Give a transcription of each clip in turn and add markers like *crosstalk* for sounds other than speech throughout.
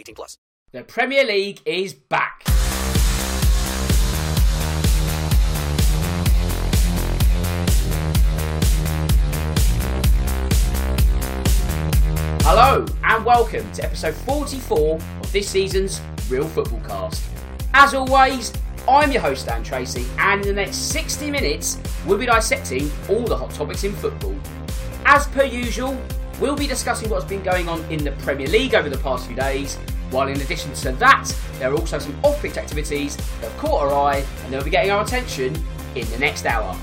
18 plus. The Premier League is back. Hello and welcome to episode 44 of this season's Real Football Cast. As always, I'm your host Dan Tracy, and in the next 60 minutes, we'll be dissecting all the hot topics in football. As per usual, we'll be discussing what's been going on in the Premier League over the past few days, while in addition to that, there are also some off pitch activities that have caught our eye and they'll be getting our attention in the next hour.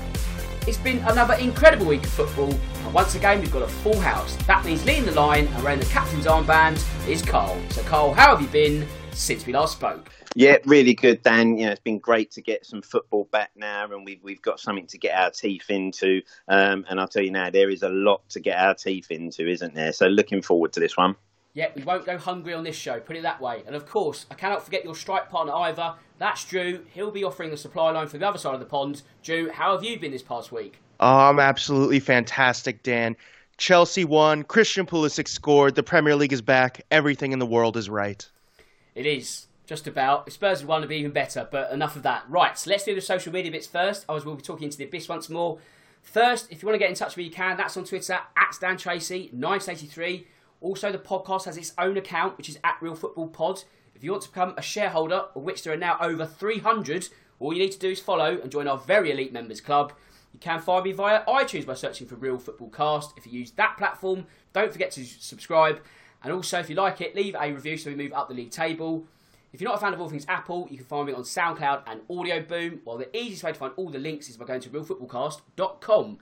It's been another incredible week of football, and once again, we've got a full house. That means leading the line wearing the captain's armband is Carl. So, Carl, how have you been since we last spoke? Yeah, really good, Dan. You know, it's been great to get some football back now, and we've we've got something to get our teeth into. Um, and I'll tell you now, there is a lot to get our teeth into, isn't there? So, looking forward to this one. Yeah, we won't go hungry on this show, put it that way. And of course, I cannot forget your strike partner either. That's Drew. He'll be offering the supply line for the other side of the pond. Drew, how have you been this past week? Um, absolutely fantastic, Dan. Chelsea won. Christian Pulisic scored. The Premier League is back. Everything in the world is right. It is. Just about. Spurs had want it'd be even better, but enough of that. Right, so let's do the social media bits first. As we'll be talking into the abyss once more. First, if you want to get in touch with me, you can. That's on Twitter, at Dan Tracy, 983. Also, the podcast has its own account, which is at Real Football Pod. If you want to become a shareholder, of which there are now over 300, all you need to do is follow and join our very elite members club. You can find me via iTunes by searching for Real Football Cast. If you use that platform, don't forget to subscribe. And also, if you like it, leave a review so we move up the league table. If you're not a fan of all things Apple, you can find me on SoundCloud and Audioboom. While the easiest way to find all the links is by going to realfootballcast.com.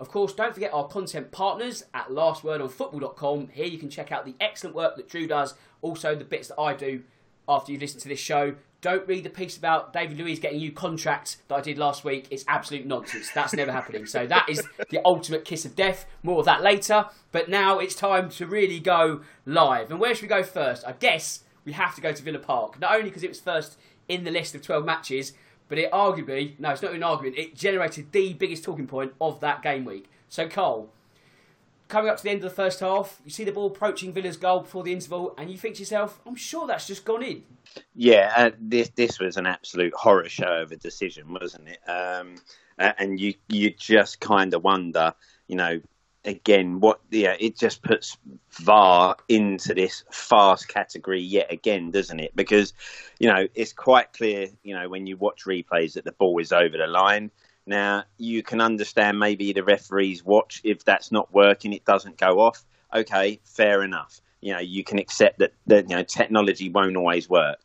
Of course, don't forget our content partners at lastwordonfootball.com. Here you can check out the excellent work that Drew does, also the bits that I do after you've listened to this show. Don't read the piece about David Luiz getting new contracts that I did last week. It's absolute nonsense. That's never happening. So that is the ultimate kiss of death. More of that later. But now it's time to really go live. And where should we go first? I guess we have to go to Villa Park. Not only because it was first in the list of 12 matches, but it arguably, no, it's not an argument, it generated the biggest talking point of that game week. So, Cole, coming up to the end of the first half, you see the ball approaching Villa's goal before the interval, and you think to yourself, I'm sure that's just gone in. Yeah, uh, this this was an absolute horror show of a decision, wasn't it? Um, and you you just kind of wonder, you know, again, what yeah, it just puts VAR into this fast category yet again, doesn't it? Because you know it's quite clear, you know, when you watch replays that the ball is over the line. Now you can understand maybe the referees watch if that's not working, it doesn't go off. Okay, fair enough. You know, you can accept that that you know technology won't always work,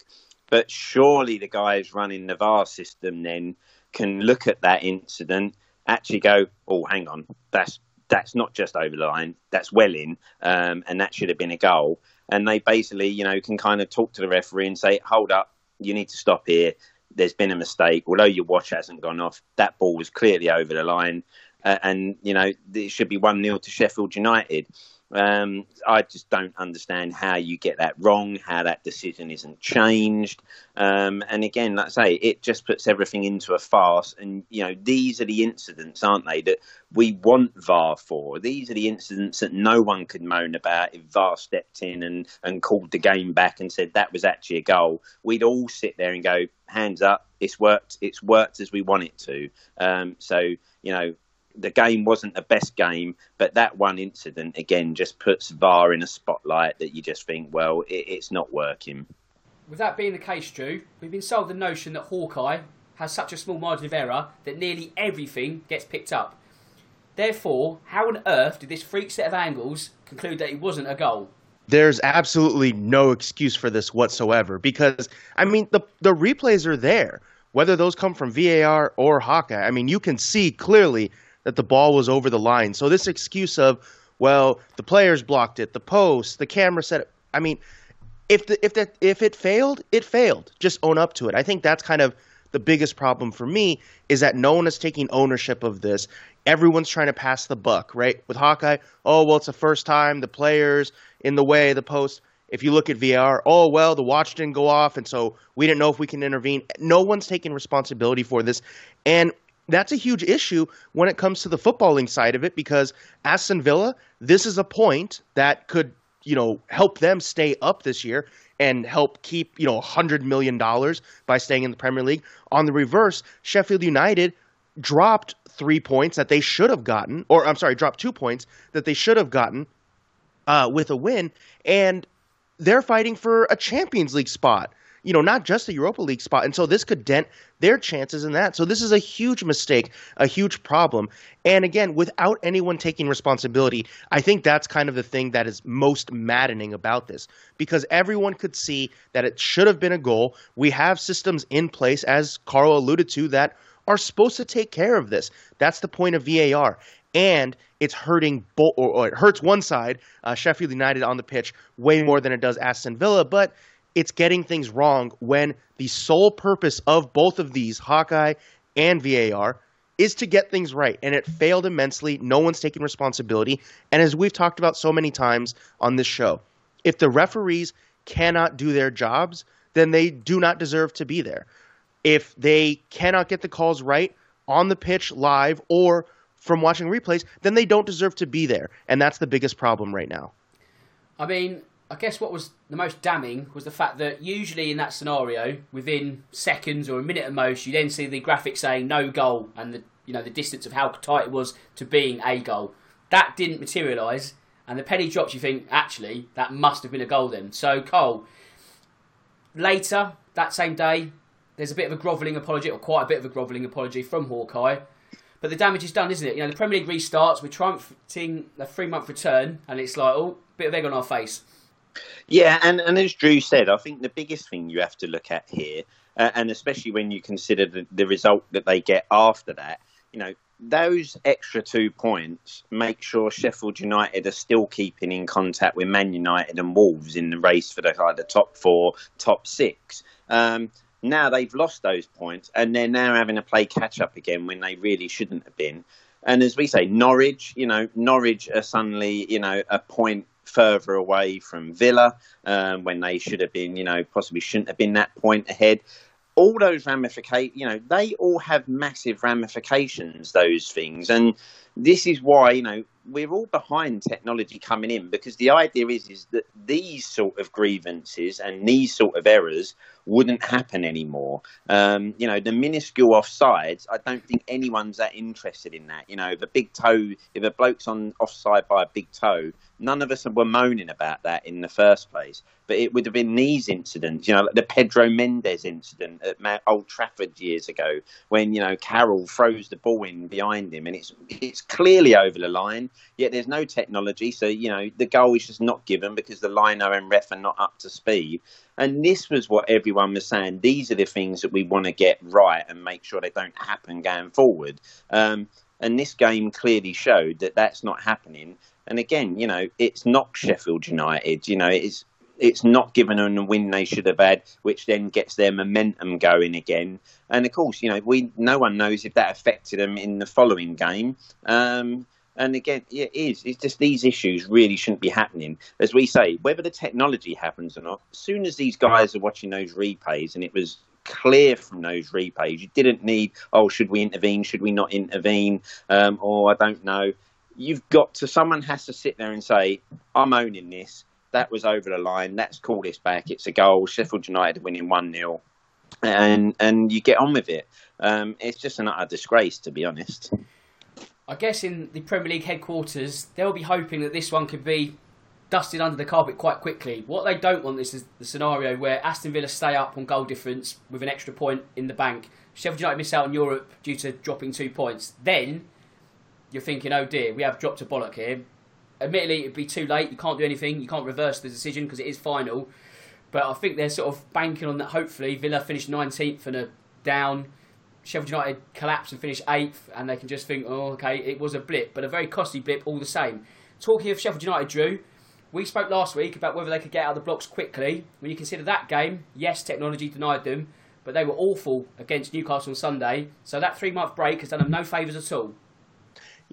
but surely the guys running the VAR system then can look at that incident, actually go, oh, hang on, that's that's not just over the line, that's well in, um, and that should have been a goal. And they basically, you know, can kind of talk to the referee and say, hold up, you need to stop here. There's been a mistake. Although your watch hasn't gone off, that ball was clearly over the line. Uh, and, you know, it should be 1 0 to Sheffield United. Um, I just don't understand how you get that wrong, how that decision isn't changed. Um, and again, like I say, it just puts everything into a farce. And, you know, these are the incidents, aren't they, that we want VAR for. These are the incidents that no one could moan about if VAR stepped in and, and called the game back and said that was actually a goal. We'd all sit there and go, hands up, it's worked, it's worked as we want it to. Um, so, you know, the game wasn't the best game, but that one incident again just puts VAR in a spotlight that you just think, well, it, it's not working. With that being the case, Drew, we've been sold the notion that Hawkeye has such a small margin of error that nearly everything gets picked up. Therefore, how on earth did this freak set of angles conclude that it wasn't a goal? There's absolutely no excuse for this whatsoever because I mean the the replays are there. Whether those come from VAR or Hawkeye, I mean you can see clearly that the ball was over the line. So this excuse of, well, the players blocked it, the post, the camera set it. I mean, if the if that if it failed, it failed. Just own up to it. I think that's kind of the biggest problem for me is that no one is taking ownership of this. Everyone's trying to pass the buck, right? With Hawkeye, oh well, it's the first time the players in the way, the post. If you look at VAR, oh well, the watch didn't go off, and so we didn't know if we can intervene. No one's taking responsibility for this, and that's a huge issue when it comes to the footballing side of it because Aston Villa, this is a point that could, you know, help them stay up this year and help keep, you know, $100 million by staying in the Premier League. On the reverse, Sheffield United dropped three points that they should have gotten, or I'm sorry, dropped two points that they should have gotten uh, with a win, and they're fighting for a Champions League spot you know, not just the Europa League spot. And so this could dent their chances in that. So this is a huge mistake, a huge problem. And again, without anyone taking responsibility, I think that's kind of the thing that is most maddening about this because everyone could see that it should have been a goal. We have systems in place, as Carl alluded to, that are supposed to take care of this. That's the point of VAR. And it's hurting both, or, it hurts one side, uh, Sheffield United on the pitch, way more than it does Aston Villa. But it's getting things wrong when the sole purpose of both of these, Hawkeye and VAR, is to get things right. And it failed immensely. No one's taking responsibility. And as we've talked about so many times on this show, if the referees cannot do their jobs, then they do not deserve to be there. If they cannot get the calls right on the pitch live or from watching replays, then they don't deserve to be there. And that's the biggest problem right now. I mean, I guess what was the most damning was the fact that usually in that scenario, within seconds or a minute at most, you then see the graphic saying no goal and the you know the distance of how tight it was to being a goal. That didn't materialise, and the penny drops. You think actually that must have been a goal then. So Cole, later that same day, there's a bit of a grovelling apology, or quite a bit of a grovelling apology from Hawkeye. But the damage is done, isn't it? You know, the Premier League restarts, we're triumphing a three month return, and it's like, oh, bit of egg on our face. Yeah, and, and as Drew said, I think the biggest thing you have to look at here, uh, and especially when you consider the, the result that they get after that, you know, those extra two points make sure Sheffield United are still keeping in contact with Man United and Wolves in the race for the, like, the top four, top six. Um, now they've lost those points and they're now having to play catch up again when they really shouldn't have been. And as we say, Norwich, you know, Norwich are suddenly, you know, a point further away from Villa um, when they should have been, you know, possibly shouldn't have been that point ahead. All those ramifications, you know, they all have massive ramifications, those things. And this is why, you know, we're all behind technology coming in because the idea is is that these sort of grievances and these sort of errors wouldn't happen anymore. Um, you know, the minuscule offsides, I don't think anyone's that interested in that. You know, the big toe, if a bloke's on offside by a big toe, none of us were moaning about that in the first place. But it would have been these incidents, you know, like the Pedro Mendes incident at Old Trafford years ago, when you know Carroll throws the ball in behind him, and it's it's clearly over the line. Yet there's no technology, so you know the goal is just not given because the lino and ref are not up to speed. And this was what everyone was saying. These are the things that we want to get right and make sure they don't happen going forward. Um, and this game clearly showed that that's not happening. And again, you know, it's not Sheffield United. You know, it's it's not given them a win they should have had, which then gets their momentum going again. And of course, you know, we no one knows if that affected them in the following game. Um, And again, it is. It's just these issues really shouldn't be happening. As we say, whether the technology happens or not, as soon as these guys are watching those replays, and it was clear from those replays, you didn't need, oh, should we intervene? Should we not intervene? Um, or I don't know. You've got to, someone has to sit there and say, I'm owning this. That was over the line. Let's call this back. It's a goal. Sheffield United winning 1 0. And, and you get on with it. Um, it's just an utter disgrace, to be honest. I guess in the Premier League headquarters, they'll be hoping that this one could be dusted under the carpet quite quickly. What they don't want is the scenario where Aston Villa stay up on goal difference with an extra point in the bank. Sheffield United miss out on Europe due to dropping two points. Then you're thinking, oh dear, we have dropped a bollock here. Admittedly, it'd be too late. You can't do anything. You can't reverse the decision because it is final. But I think they're sort of banking on that. Hopefully, Villa finish 19th and are down. Sheffield United collapse and finish eighth, and they can just think, oh, okay, it was a blip, but a very costly blip all the same. Talking of Sheffield United, Drew, we spoke last week about whether they could get out of the blocks quickly. When you consider that game, yes, technology denied them, but they were awful against Newcastle on Sunday. So that three month break has done them no favours at all.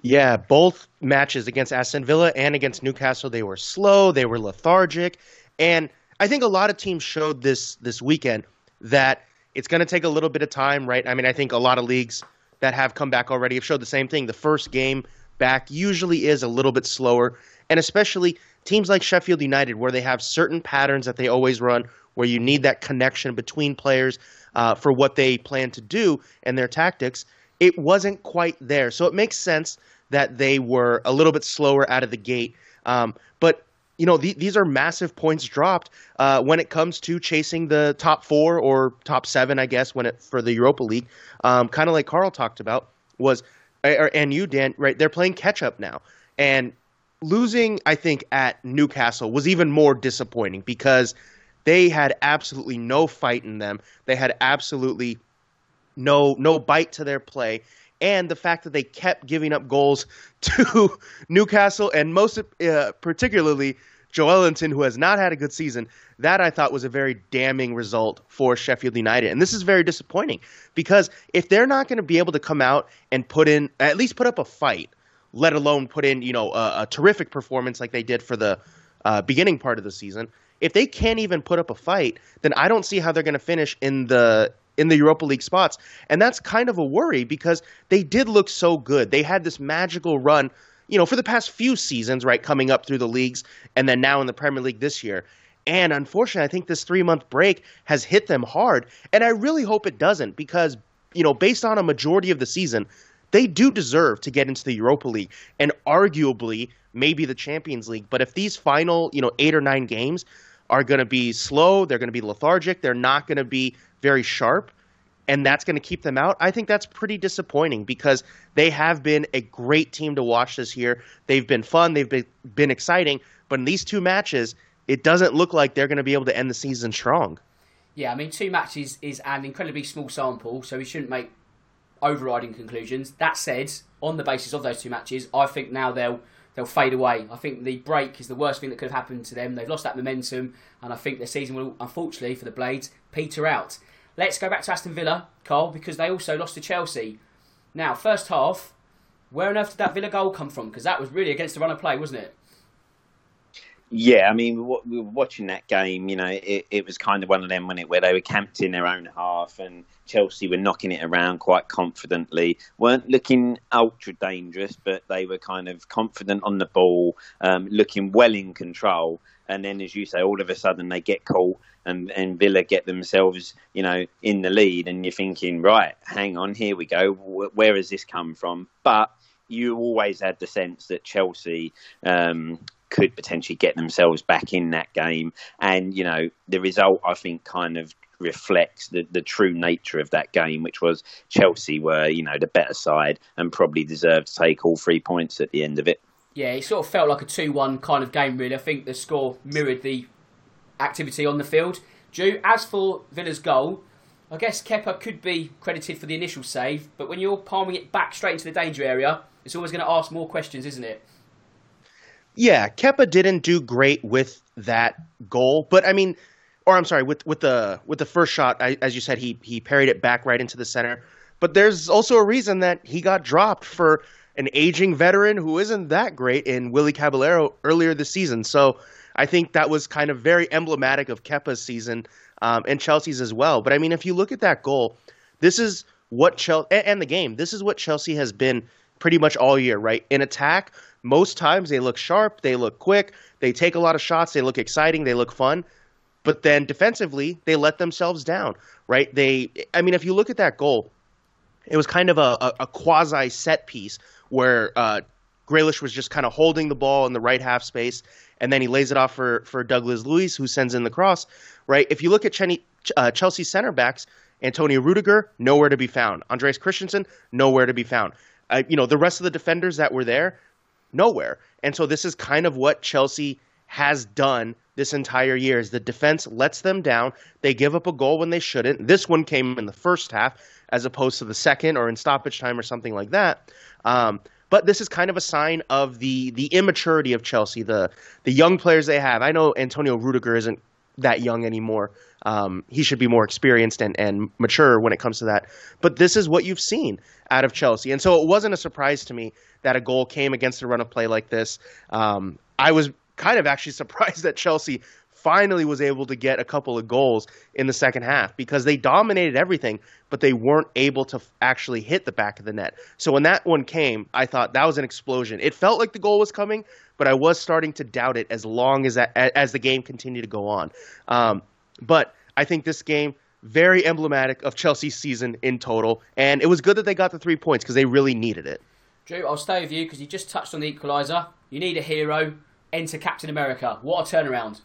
Yeah, both matches against Aston Villa and against Newcastle, they were slow, they were lethargic, and I think a lot of teams showed this this weekend that it's going to take a little bit of time, right? I mean, I think a lot of leagues that have come back already have showed the same thing. The first game back usually is a little bit slower, and especially teams like Sheffield United, where they have certain patterns that they always run, where you need that connection between players uh, for what they plan to do and their tactics. It wasn't quite there, so it makes sense that they were a little bit slower out of the gate. Um, but you know, the, these are massive points dropped uh, when it comes to chasing the top four or top seven, I guess, when it for the Europa League. Um, kind of like Carl talked about was, and you, Dan, right? They're playing catch up now, and losing, I think, at Newcastle was even more disappointing because they had absolutely no fight in them. They had absolutely no no bite to their play and the fact that they kept giving up goals *laughs* to Newcastle and most uh, particularly Joelinton, who has not had a good season. That I thought was a very damning result for Sheffield United, and this is very disappointing because if they're not going to be able to come out and put in at least put up a fight, let alone put in you know a, a terrific performance like they did for the uh, beginning part of the season. If they can't even put up a fight, then I don't see how they're going to finish in the in the Europa League spots. And that's kind of a worry because they did look so good. They had this magical run, you know, for the past few seasons, right, coming up through the leagues and then now in the Premier League this year. And unfortunately, I think this three month break has hit them hard. And I really hope it doesn't because, you know, based on a majority of the season, they do deserve to get into the Europa League and arguably maybe the Champions League. But if these final, you know, eight or nine games are going to be slow, they're going to be lethargic, they're not going to be very sharp, and that's going to keep them out. I think that's pretty disappointing because they have been a great team to watch this year. They've been fun, they've been, been exciting, but in these two matches, it doesn't look like they're going to be able to end the season strong. Yeah, I mean, two matches is an incredibly small sample, so we shouldn't make overriding conclusions. That said, on the basis of those two matches, I think now they'll they'll fade away. I think the break is the worst thing that could have happened to them. They've lost that momentum, and I think the season will, unfortunately, for the Blades, peter out. Let's go back to Aston Villa, Carl, because they also lost to Chelsea. Now, first half, where on earth did that Villa goal come from? Because that was really against the run of play, wasn't it? Yeah, I mean, we were watching that game. You know, it, it was kind of one of them, when it where they were camped in their own half, and Chelsea were knocking it around quite confidently. weren't looking ultra dangerous, but they were kind of confident on the ball, um, looking well in control. And then, as you say, all of a sudden they get caught, and, and Villa get themselves, you know, in the lead, and you're thinking, right, hang on, here we go. Where has this come from? But you always had the sense that Chelsea um, could potentially get themselves back in that game. And, you know, the result, I think, kind of reflects the, the true nature of that game, which was Chelsea were, you know, the better side and probably deserved to take all three points at the end of it. Yeah, it sort of felt like a 2 1 kind of game, really. I think the score mirrored the activity on the field. Drew, as for Villa's goal, I guess Kepa could be credited for the initial save, but when you're palming it back straight into the danger area, it's always going to ask more questions, isn't it? Yeah, Kepa didn't do great with that goal, but I mean, or I'm sorry, with with the with the first shot, I, as you said, he he parried it back right into the center. But there's also a reason that he got dropped for an aging veteran who isn't that great in Willy Caballero earlier this season. So I think that was kind of very emblematic of Kepa's season um, and Chelsea's as well. But I mean, if you look at that goal, this is what Chelsea and the game. This is what Chelsea has been pretty much all year, right? In attack, most times they look sharp, they look quick, they take a lot of shots, they look exciting, they look fun. But then defensively, they let themselves down, right? They, I mean, if you look at that goal, it was kind of a, a, a quasi set piece where uh, was just kind of holding the ball in the right half space, and then he lays it off for, for Douglas Luiz, who sends in the cross, right? If you look at Cheney, uh, Chelsea center backs, Antonio Rudiger, nowhere to be found. Andreas Christensen, nowhere to be found. Uh, you know, the rest of the defenders that were there, nowhere. And so this is kind of what Chelsea has done this entire year is the defense lets them down. They give up a goal when they shouldn't. This one came in the first half as opposed to the second or in stoppage time or something like that. Um, but this is kind of a sign of the the immaturity of Chelsea, the the young players they have. I know Antonio Rudiger isn't that young anymore. Um, he should be more experienced and, and mature when it comes to that. But this is what you've seen out of Chelsea. And so it wasn't a surprise to me that a goal came against a run of play like this. Um, I was kind of actually *laughs* surprised that Chelsea finally was able to get a couple of goals in the second half because they dominated everything, but they weren't able to actually hit the back of the net. So when that one came, I thought that was an explosion. It felt like the goal was coming, but I was starting to doubt it as long as that, as the game continued to go on. Um, but I think this game very emblematic of Chelsea's season in total, and it was good that they got the three points because they really needed it. Drew, I'll stay with you because you just touched on the equaliser. You need a hero. Enter Captain America. What a turnaround!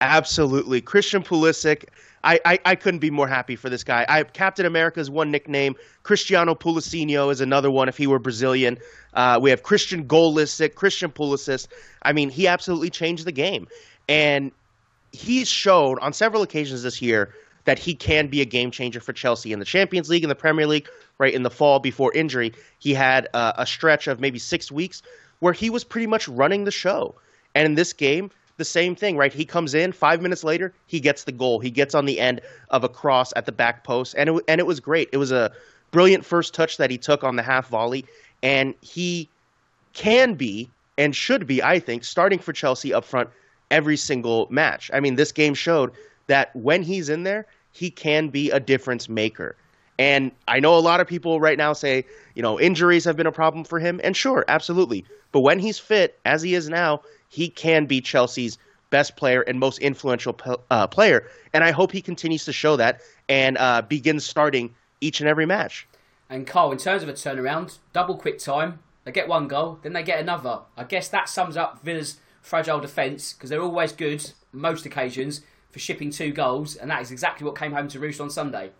Absolutely, Christian Pulisic. I, I, I, couldn't be more happy for this guy. I, Captain America is one nickname. Cristiano Pulicinho is another one if he were Brazilian. Uh, we have Christian Golisic, Christian Pulisic. I mean, he absolutely changed the game. And he's showed on several occasions this year that he can be a game changer for Chelsea in the Champions League, in the Premier League, right in the fall before injury. He had uh, a stretch of maybe six weeks where he was pretty much running the show. And in this game, the same thing, right? He comes in five minutes later, he gets the goal. He gets on the end of a cross at the back post, and it and it was great. It was a brilliant first touch that he took on the half volley, and he can be and should be, I think, starting for Chelsea up front every single match. I mean, this game showed that when he's in there, he can be a difference maker. And I know a lot of people right now say, you know, injuries have been a problem for him. And sure, absolutely. But when he's fit, as he is now, he can be Chelsea's best player and most influential uh, player. And I hope he continues to show that and uh, begins starting each and every match. And Carl, in terms of a turnaround, double quick time, they get one goal, then they get another. I guess that sums up Villa's fragile defence because they're always good, most occasions, for shipping two goals, and that is exactly what came home to roost on Sunday.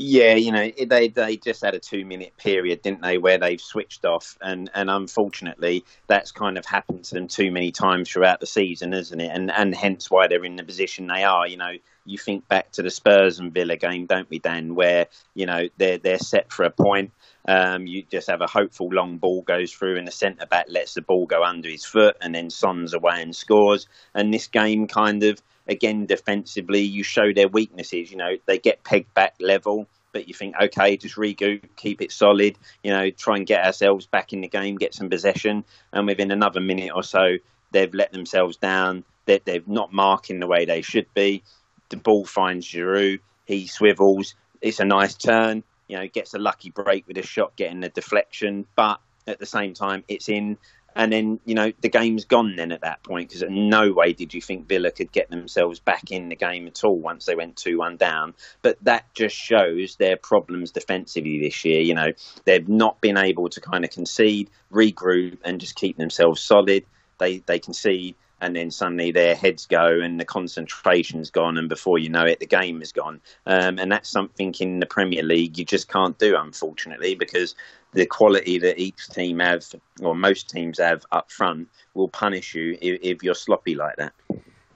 Yeah, you know, they they just had a two minute period, didn't they, where they've switched off, and and unfortunately, that's kind of happened to them too many times throughout the season, isn't it? And and hence why they're in the position they are. You know, you think back to the Spurs and Villa game, don't we, Dan? Where you know they're they're set for a point. Um, you just have a hopeful long ball goes through, and the centre back lets the ball go under his foot, and then Son's away and scores. And this game kind of again defensively, you show their weaknesses. You know, they get pegged back level, but you think, okay, just regroup, keep it solid. You know, try and get ourselves back in the game, get some possession, and within another minute or so, they've let themselves down. They're, they're not marking the way they should be. The ball finds Giroud. He swivels. It's a nice turn. You know, gets a lucky break with a shot, getting the deflection, but at the same time, it's in and then you know the game's gone then at that point because in no way did you think Villa could get themselves back in the game at all once they went two one down. But that just shows their problems defensively this year. You know they've not been able to kind of concede, regroup, and just keep themselves solid. They they concede and then suddenly their heads go and the concentration's gone, and before you know it, the game is gone. Um, and that's something in the Premier League you just can't do, unfortunately, because the quality that each team have, or most teams have up front, will punish you if, if you're sloppy like that.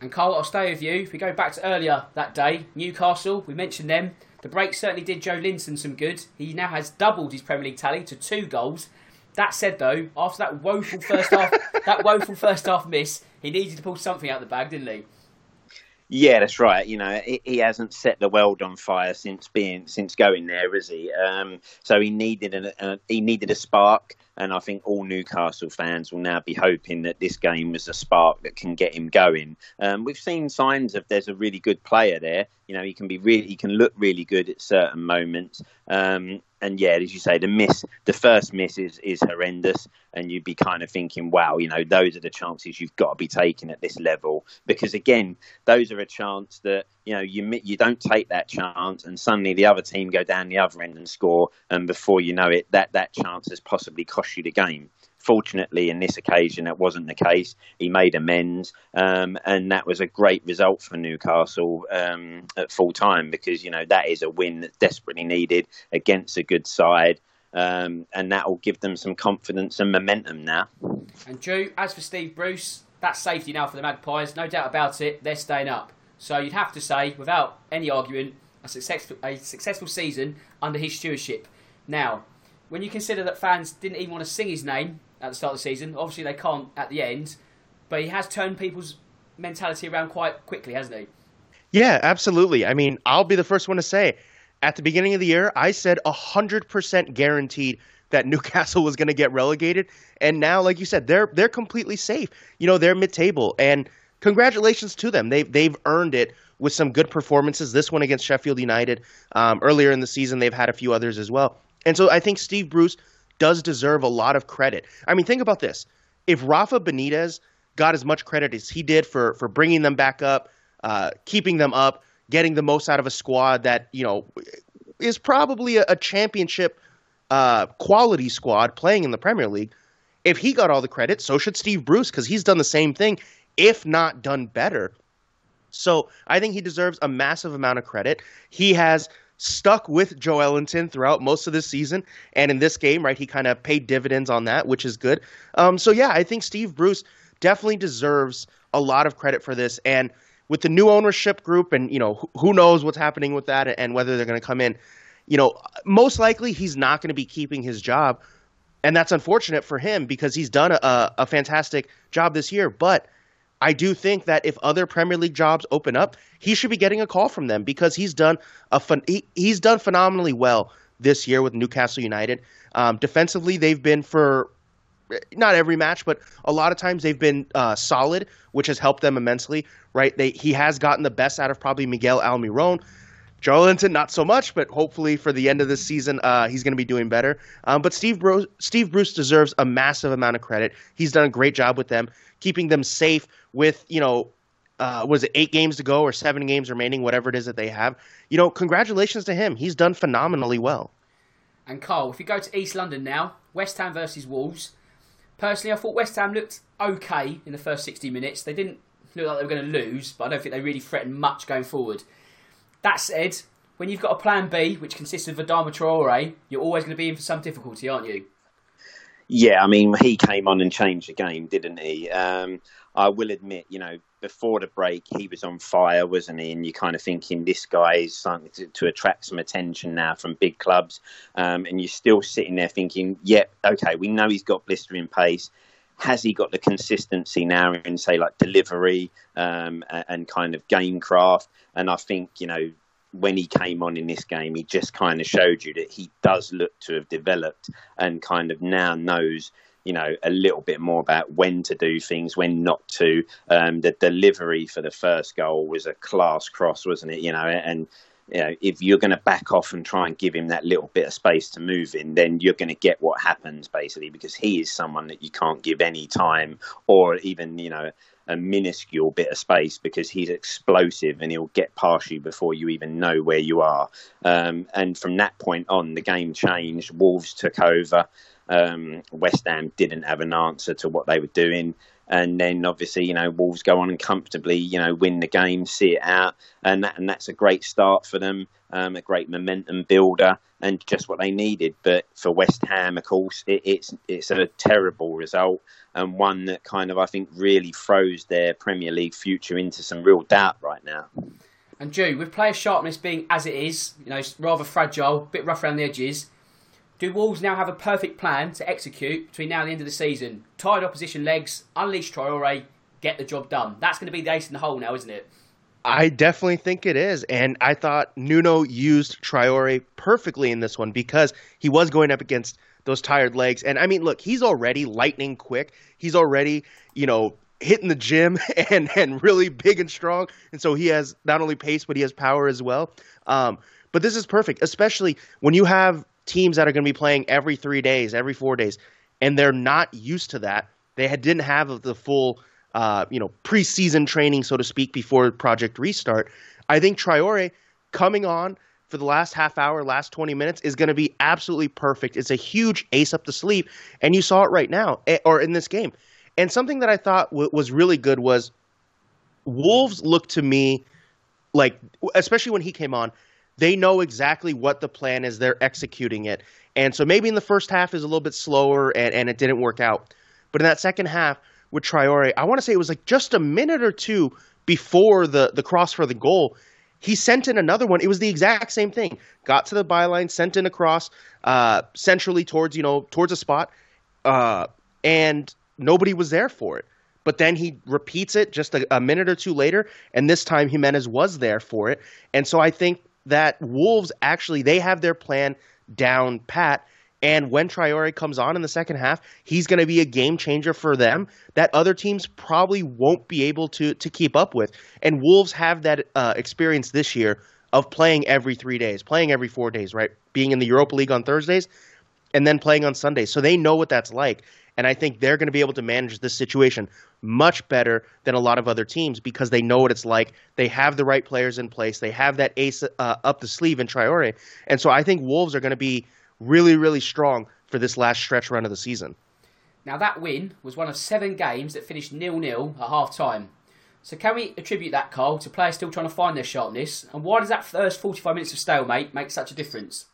And Carl, I'll stay with you. If we go back to earlier that day, Newcastle, we mentioned them. The break certainly did Joelinton some good. He now has doubled his Premier League tally to two goals. That said, though, after that woeful first half, *laughs* that woeful first half miss, he needed to pull something out of the bag, didn't he? Yeah, that's right. You know, he, he, hasn't set the world on fire since being since going there, has he? Um, so he needed a, a, he needed a spark, and I think all Newcastle fans will now be hoping that this game was a spark that can get him going. Um, we've seen signs of there's a really good player there. You know, he can be really, he can look really good at certain moments. Um, and yeah, as you say, the miss, the first miss is, is horrendous, and you'd be kind of thinking, wow, you know, those are the chances you've got to be taking at this level, because again, those are a chance that you know you you don't take that chance, and suddenly the other team go down the other end and score, and before you know it, that that chance has possibly cost you the game. Fortunately, in this occasion, that wasn't the case. He made amends, um, and that was a great result for Newcastle um, at full time because you know that is a win that's desperately needed against a good side. Um, and that will give them some confidence and momentum now. And Drew, as for Steve Bruce, that's safety now for the Magpies, no doubt about it. They're staying up. So you'd have to say, without any argument, a successful a successful season under his stewardship. Now, when you consider that fans didn't even want to sing his name at the start of the season. Obviously, they can't at the end, but he has turned people's mentality around quite quickly, hasn't he? Yeah, absolutely. I mean, I'll be the first one to say at the beginning of the year, I said 100% guaranteed that *laughs* Newcastle was going to get relegated, and now, like you said, they're they're completely safe. You know, they're mid-table, and congratulations to them. They've they've earned it with some good performances. This one against Sheffield United um, earlier in the season, they've had a few others as well. And so I think Steve Bruce does deserve a lot of credit. I mean, think about this: if Rafa Benitez got as much credit as he did for for bringing them back up, uh, keeping them up, getting the most out of a squad that you know is probably a, a championship uh, quality squad playing in the Premier League. If he got all the credit, so should Steve Bruce because he's done the same thing, if not done better. So I think he deserves a massive amount of credit. He has stuck with Joelinton throughout most of this season, and in this game, right, he kind of paid dividends on that, which is good. Um, so yeah, I think Steve Bruce definitely deserves a lot of credit for this, and with the new ownership group, and you know who knows what's happening with that, and whether they're going to come in. You know, most likely he's not going to be keeping his job, and that's unfortunate for him because he's done a, a fantastic job this year, but I do think that if other Premier League jobs open up, he should be getting a call from them because he's done a he, he's done phenomenally well this year with Newcastle United. Um, defensively, they've been for not every match, but a lot of times they've been uh, solid, which has helped them immensely. Right? They he has gotten the best out of probably Miguel Almiron. Joelinton, not so much, but hopefully for the end of this season, uh, he's going to be doing better. Um, but Steve Steve Bruce deserves a massive amount of credit. He's done a great job with them, keeping them safe with you know uh, was it eight games to go or seven games remaining, whatever it is that they have. You know, congratulations to him. He's done phenomenally well. And Carl, if you go to East London now, West Ham versus Wolves. Personally, I thought West Ham looked okay in the first 60 minutes. They didn't look like they were going to lose, but I don't think they really threatened much going forward. That said, when you've got a plan B, which consists of Adama Traore, you're always going to be in for some difficulty, aren't you? Yeah, I mean, he came on and changed the game, didn't he? Um, I will admit, you know, before the break, he was on fire, wasn't he? And you're kind of thinking this guy is something to, to attract some attention now from big clubs. Um, and you're still sitting there thinking, yep, yeah, okay, we know he's got blistering pace. Has he got the consistency now in, say, like delivery um, and, and kind of game craft? And I think, you know, when he came on in this game, he just kind of showed you that he does look to have developed and kind of now knows you know a little bit more about when to do things, when not to. Um, the delivery for the first goal was a class cross, wasn't it? You know, and you know if you're going to back off and try and give him that little bit of space to move in, then you're going to get what happens basically because he is someone that you can't give any time or even you know a minuscule bit of space because he's explosive and he'll get past you before you even know where you are. Um, and from that point on, the game changed. Wolves took over. Um, West Ham didn't have an answer to what they were doing. And then obviously, you know, Wolves go on and comfortably, you know, win the game, see it out, and that, and that's a great start for them, um, a great momentum builder, and just what they needed. But for West Ham, of course, it, it's it's a terrible result and one that kind of I think really throws their Premier League future into some real doubt right now. And Drew, with player sharpness being as it is, you know, rather fragile, a bit rough around the edges, do Wolves now have a perfect plan to execute between now and the end of the season? Tired opposition legs, unleash Traore, get the job done. That's going to be the ace in the hole now, isn't it? I definitely think it is. And I thought Nuno used Traore perfectly in this one because he was going up against those tired legs. And I mean, look, he's already lightning quick. He's already, you know, hitting the gym *laughs* and, and really big and strong. And so he has not only pace, but he has power as well. Um, but this is perfect, especially when you have teams that are going to be playing every three days, every four days, and they're not used to that. They had, didn't have the full uh, you know, preseason training, so to speak, before Project Restart. I think Traore coming on for the last half hour, last 20 minutes is going to be absolutely perfect. It's a huge ace up the sleeve, and you saw it right now, eh, or in this game. And something that I thought w- was really good was Wolves looked to me like, especially when he came on, they know exactly what the plan is. They're executing it. And so maybe in the first half is a little bit slower and, and it didn't work out. But in that second half, with Traore, I want to say it was like just a minute or two before the, the cross for the goal. He sent in another one. It was the exact same thing. Got to the byline, sent in across uh, centrally towards you know towards a spot, uh, and nobody was there for it. But then he repeats it just a, a minute or two later, and this time Jimenez was there for it. And so I think that Wolves actually they have their plan down pat and when Traore comes on in the second half, he's going to be a game changer for them that other teams probably won't be able to to keep up with. And Wolves have that uh, experience this year of playing every three days, playing every four days, right? Being in the Europa League on Thursdays and then playing on Sundays. So they know what that's like. And I think they're going to be able to manage this situation much better than a lot of other teams because they know what it's like. They have the right players in place. They have that ace uh, up the sleeve in Traore. And so I think Wolves are going to be really, really strong for this last stretch run of the season. Now, that win was one of seven games that finished nil nil at half time. So, can we attribute that, Carl, to players still trying to find their sharpness? And why does that first 45 minutes of stalemate make such a difference?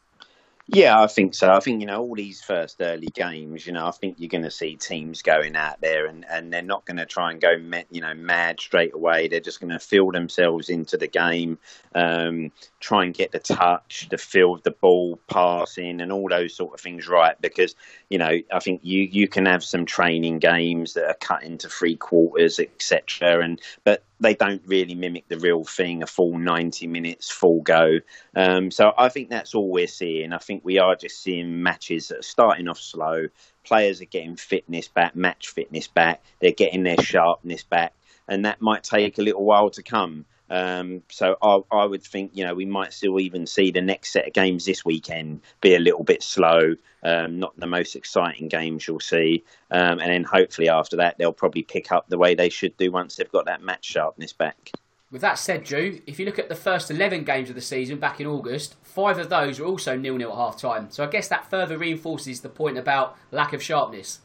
Yeah, I think so. I think, you know, all these first early games, you know, I think you're going to see teams going out there and, and they're not going to try and go, you know, mad straight away. They're just going to feel themselves into the game, um, try and get the touch, the feel of the ball, passing, and all those sort of things right. Because, you know, I think you, you can have some training games that are cut into three quarters, etc. And but they don't really mimic the real thing, a full 90 minutes, full go. Um, so I think that's all we're seeing. I think we are just seeing matches that are starting off slow. Players are getting fitness back, match fitness back. They're getting their sharpness back. And that might take a little while to come. Um, so I, I, would think, you know, we might still even see the next set of games this weekend be a little bit slow, um, not the most exciting games you'll see. Um, and then hopefully after that, they'll probably pick up the way they should do once they've got that match sharpness back. With that said, Drew, if you look at the first 11 games of the season back in August, five of those were also nil-nil at half time. So I guess that further reinforces the point about lack of sharpness.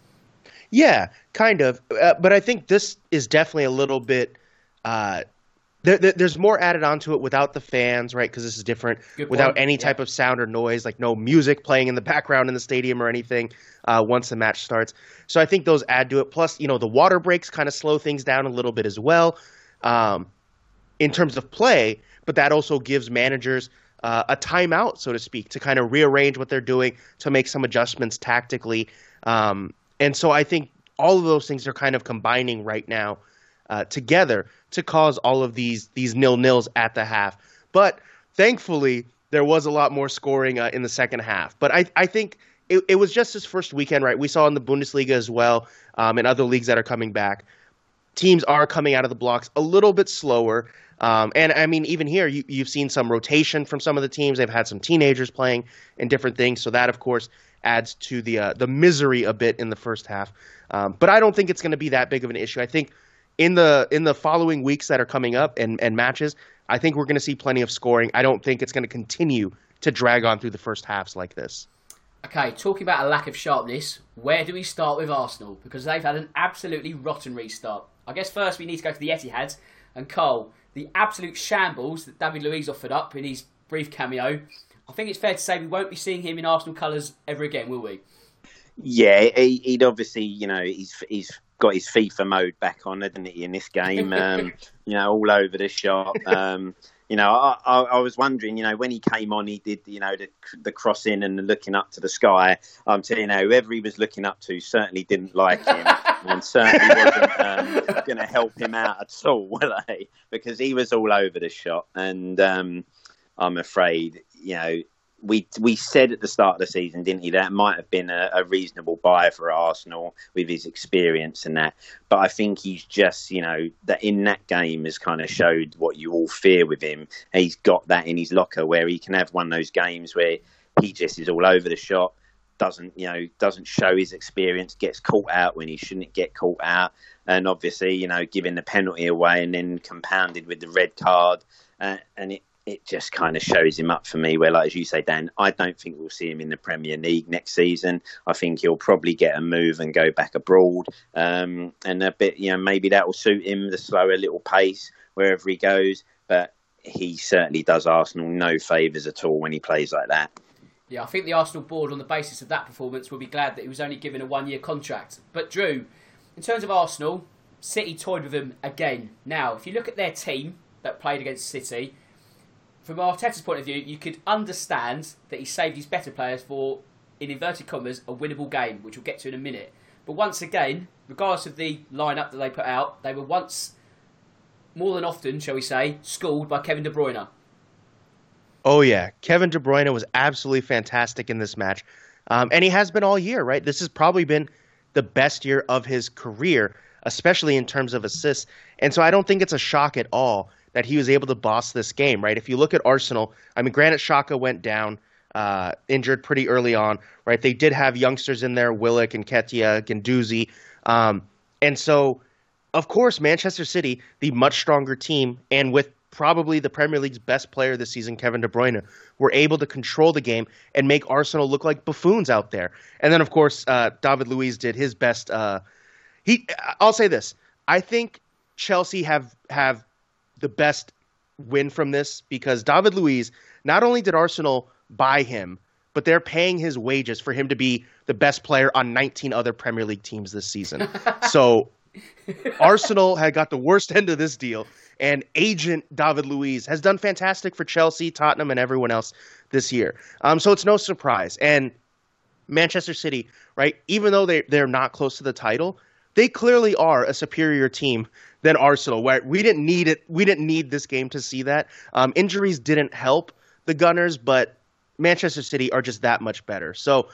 Yeah, kind of. Uh, but I think this is definitely a little bit uh, there, there, there's more added onto it without the fans, right? Because this is different. without any type yeah. of sound or noise, like no music playing in the background in the stadium or anything. Uh, once the match starts, so I think those add to it. Plus, you know, the water breaks kind of slow things down a little bit as well, um, in terms of play. But that also gives managers uh, a timeout, so to speak, to kind of rearrange what they're doing, to make some adjustments tactically. Um, and so I think all of those things are kind of combining right now uh, together to cause all of these these nil nils at the half. But thankfully, there was a lot more scoring uh, in the second half. But I I think it, it, was just his first weekend, right? We saw in the Bundesliga as well, um, and other leagues that are coming back. Teams are coming out of the blocks a little bit slower. Um, and I mean, even here, you, you've seen some rotation from some of the teams. They've had some teenagers playing and different things. So that, of course, adds to the uh, the misery a bit in the first half. Um, but I don't think it's going to be that big of an issue. I think in the in the following weeks that are coming up and, and matches, I think we're going to see plenty of scoring. I don't think it's going to continue to drag on through the first halves like this. Okay, talking about a lack of sharpness, where do we start with Arsenal? Because they've had an absolutely rotten restart. I guess first we need to go to the Etihad and Cole, the absolute shambles that David Luiz offered up in his brief cameo. I think it's fair to say we won't be seeing him in Arsenal colours ever again, will we? Yeah, he, would obviously, you know, he's he's got his FIFA mode back on, didn't he, in this game? Um, *laughs* you know, all over the shop. Um, you know, I, I, I, was wondering, you know, when he came on, he did, you know, the, the crossing and looking up to the sky. I'm telling you, know, whoever he was looking up to certainly didn't like him. and certainly wasn't um, going to help him out at all, *laughs* were they? Because he was all over the shot, and um, I'm afraid, you know, we we said at the start of the season, didn't he, that might have been a, a, reasonable buy for Arsenal with his experience and that. But I think he's just, you know, that in that game has kind of showed what you all fear with him. He's got that in his locker where he can have one of those games where he just is all over the shot, doesn't, you know, doesn't show his experience, gets caught out when he shouldn't get caught out, and obviously, you know, giving the penalty away and then compounded with the red card. Uh, and it, it just kind of shows him up for me. Where, like as you say, Dan, I don't think we'll see him in the Premier League next season. I think he'll probably get a move and go back abroad, um, and a bit, you know, maybe that will suit him the slower little pace wherever he goes. But he certainly does Arsenal no favours at all when he plays like that. Yeah, I think the Arsenal board, on the basis of that performance, will be glad that he was only given a one-year contract. But Drew, in terms of Arsenal, City toyed with him again. Now, if you look at their team that played against City from Arteta's point of view, you could understand that he saved his better players for, in inverted commas, a winnable game, which we'll get to in a minute. But once again, regardless of the lineup that they put out, they were once, more than often, shall we say, schooled by Kevin De Bruyne. Oh yeah, Kevin De Bruyne was absolutely fantastic in this match, um, and he has been all year. Right, this has probably been the best year of his career, especially in terms of assists. And so I don't think it's a shock at all that he was able to boss this game, right? If you look at Arsenal, I mean, Granit Xhaka went down, uh, injured pretty early on, right? They did have youngsters in there, Willock and Nketiah, Guendouzi. Um, and so, of course, Manchester City, the much stronger team, and with probably the Premier League's best player this season, Kevin De Bruyne, were able to control the game and make Arsenal look like buffoons out there. And then, of course, uh, David Luiz did his best. Uh, he, I'll say this: I think Chelsea have have the best win from this because David Luiz not only did Arsenal buy him, but they're paying his wages for him to be the best player on 19 other Premier League teams this season. *laughs* so Arsenal had got the worst end of this deal, and agent David Luiz has done fantastic for Chelsea, Tottenham, and everyone else this year. Um, so it's no surprise. And Manchester City, right? Even though they they're not close to the title, they clearly are a superior team than Arsenal. Where we didn't need it, we didn't need this game to see that. Um, injuries didn't help the Gunners, but Manchester City are just that much better. So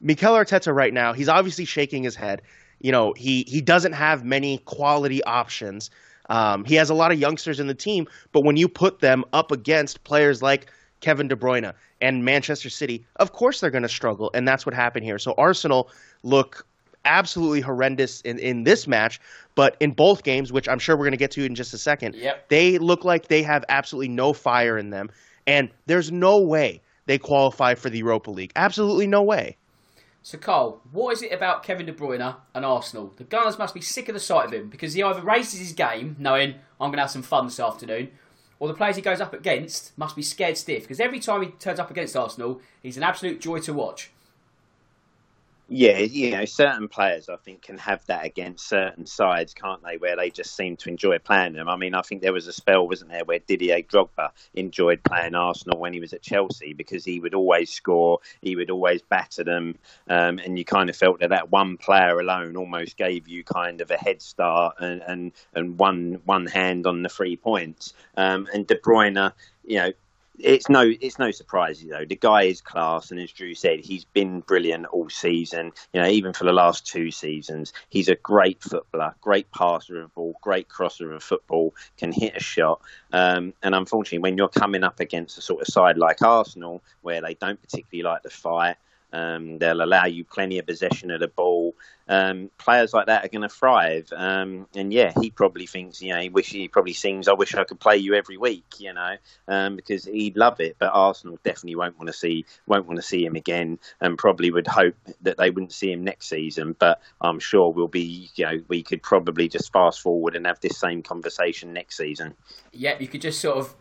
Mikel Arteta right now, he's obviously shaking his head. You know, he he doesn't have many quality options. Um, he has a lot of youngsters in the team, but when you put them up against players like Kevin De Bruyne and Manchester City, of course they're going to struggle, and that's what happened here. So Arsenal look absolutely horrendous in, in this match, but in both games, which I'm sure we're going to get to in just a second, yep. they look like they have absolutely no fire in them. And there's no way they qualify for the Europa League. Absolutely no way. So, Carl, what is it about Kevin De Bruyne and Arsenal? The Gunners must be sick of the sight of him because he either raises his game, knowing I'm going to have some fun this afternoon, or the players he goes up against must be scared stiff because every time he turns up against Arsenal, he's an absolute joy to watch. Yeah, you know, certain players I think can have that against certain sides, can't they? Where they just seem to enjoy playing them. I mean, I think there was a spell, wasn't there, where Didier Drogba enjoyed playing Arsenal when he was at Chelsea because he would always score, he would always batter them, um, and you kind of felt that that one player alone almost gave you kind of a head start and and, and one one hand on the three points. Um, and De Bruyne, you know, it's no it's no surprise though. The guy is class, and as Drew said, he's been brilliant all season. You know, even for the last two seasons, he's a great footballer, great passer of ball, great crosser of football, can hit a shot. Um, and unfortunately, when you're coming up against a sort of side like Arsenal, where they don't particularly like to fight, um, they'll allow you plenty of possession of the ball. Um, players like that are going to thrive. Um, and yeah, he probably thinks, you know, he wish he probably sings, "I wish I could play you every week," you know, um, because he'd love it. But Arsenal definitely won't want to see won't want to see him again, and probably would hope that they wouldn't see him next season. But I'm sure we'll be, you know, we could probably just fast forward and have this same conversation next season. Yeah, you could just sort of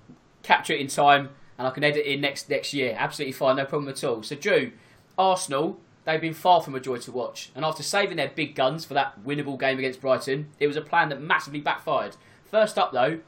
capture it in time, and I can edit it in next next year. Absolutely fine, no problem at all. So, Drew Arsenal, they've been far from a joy to watch. And after saving their big guns for that winnable game against Brighton, it was a plan that massively backfired. First up, though,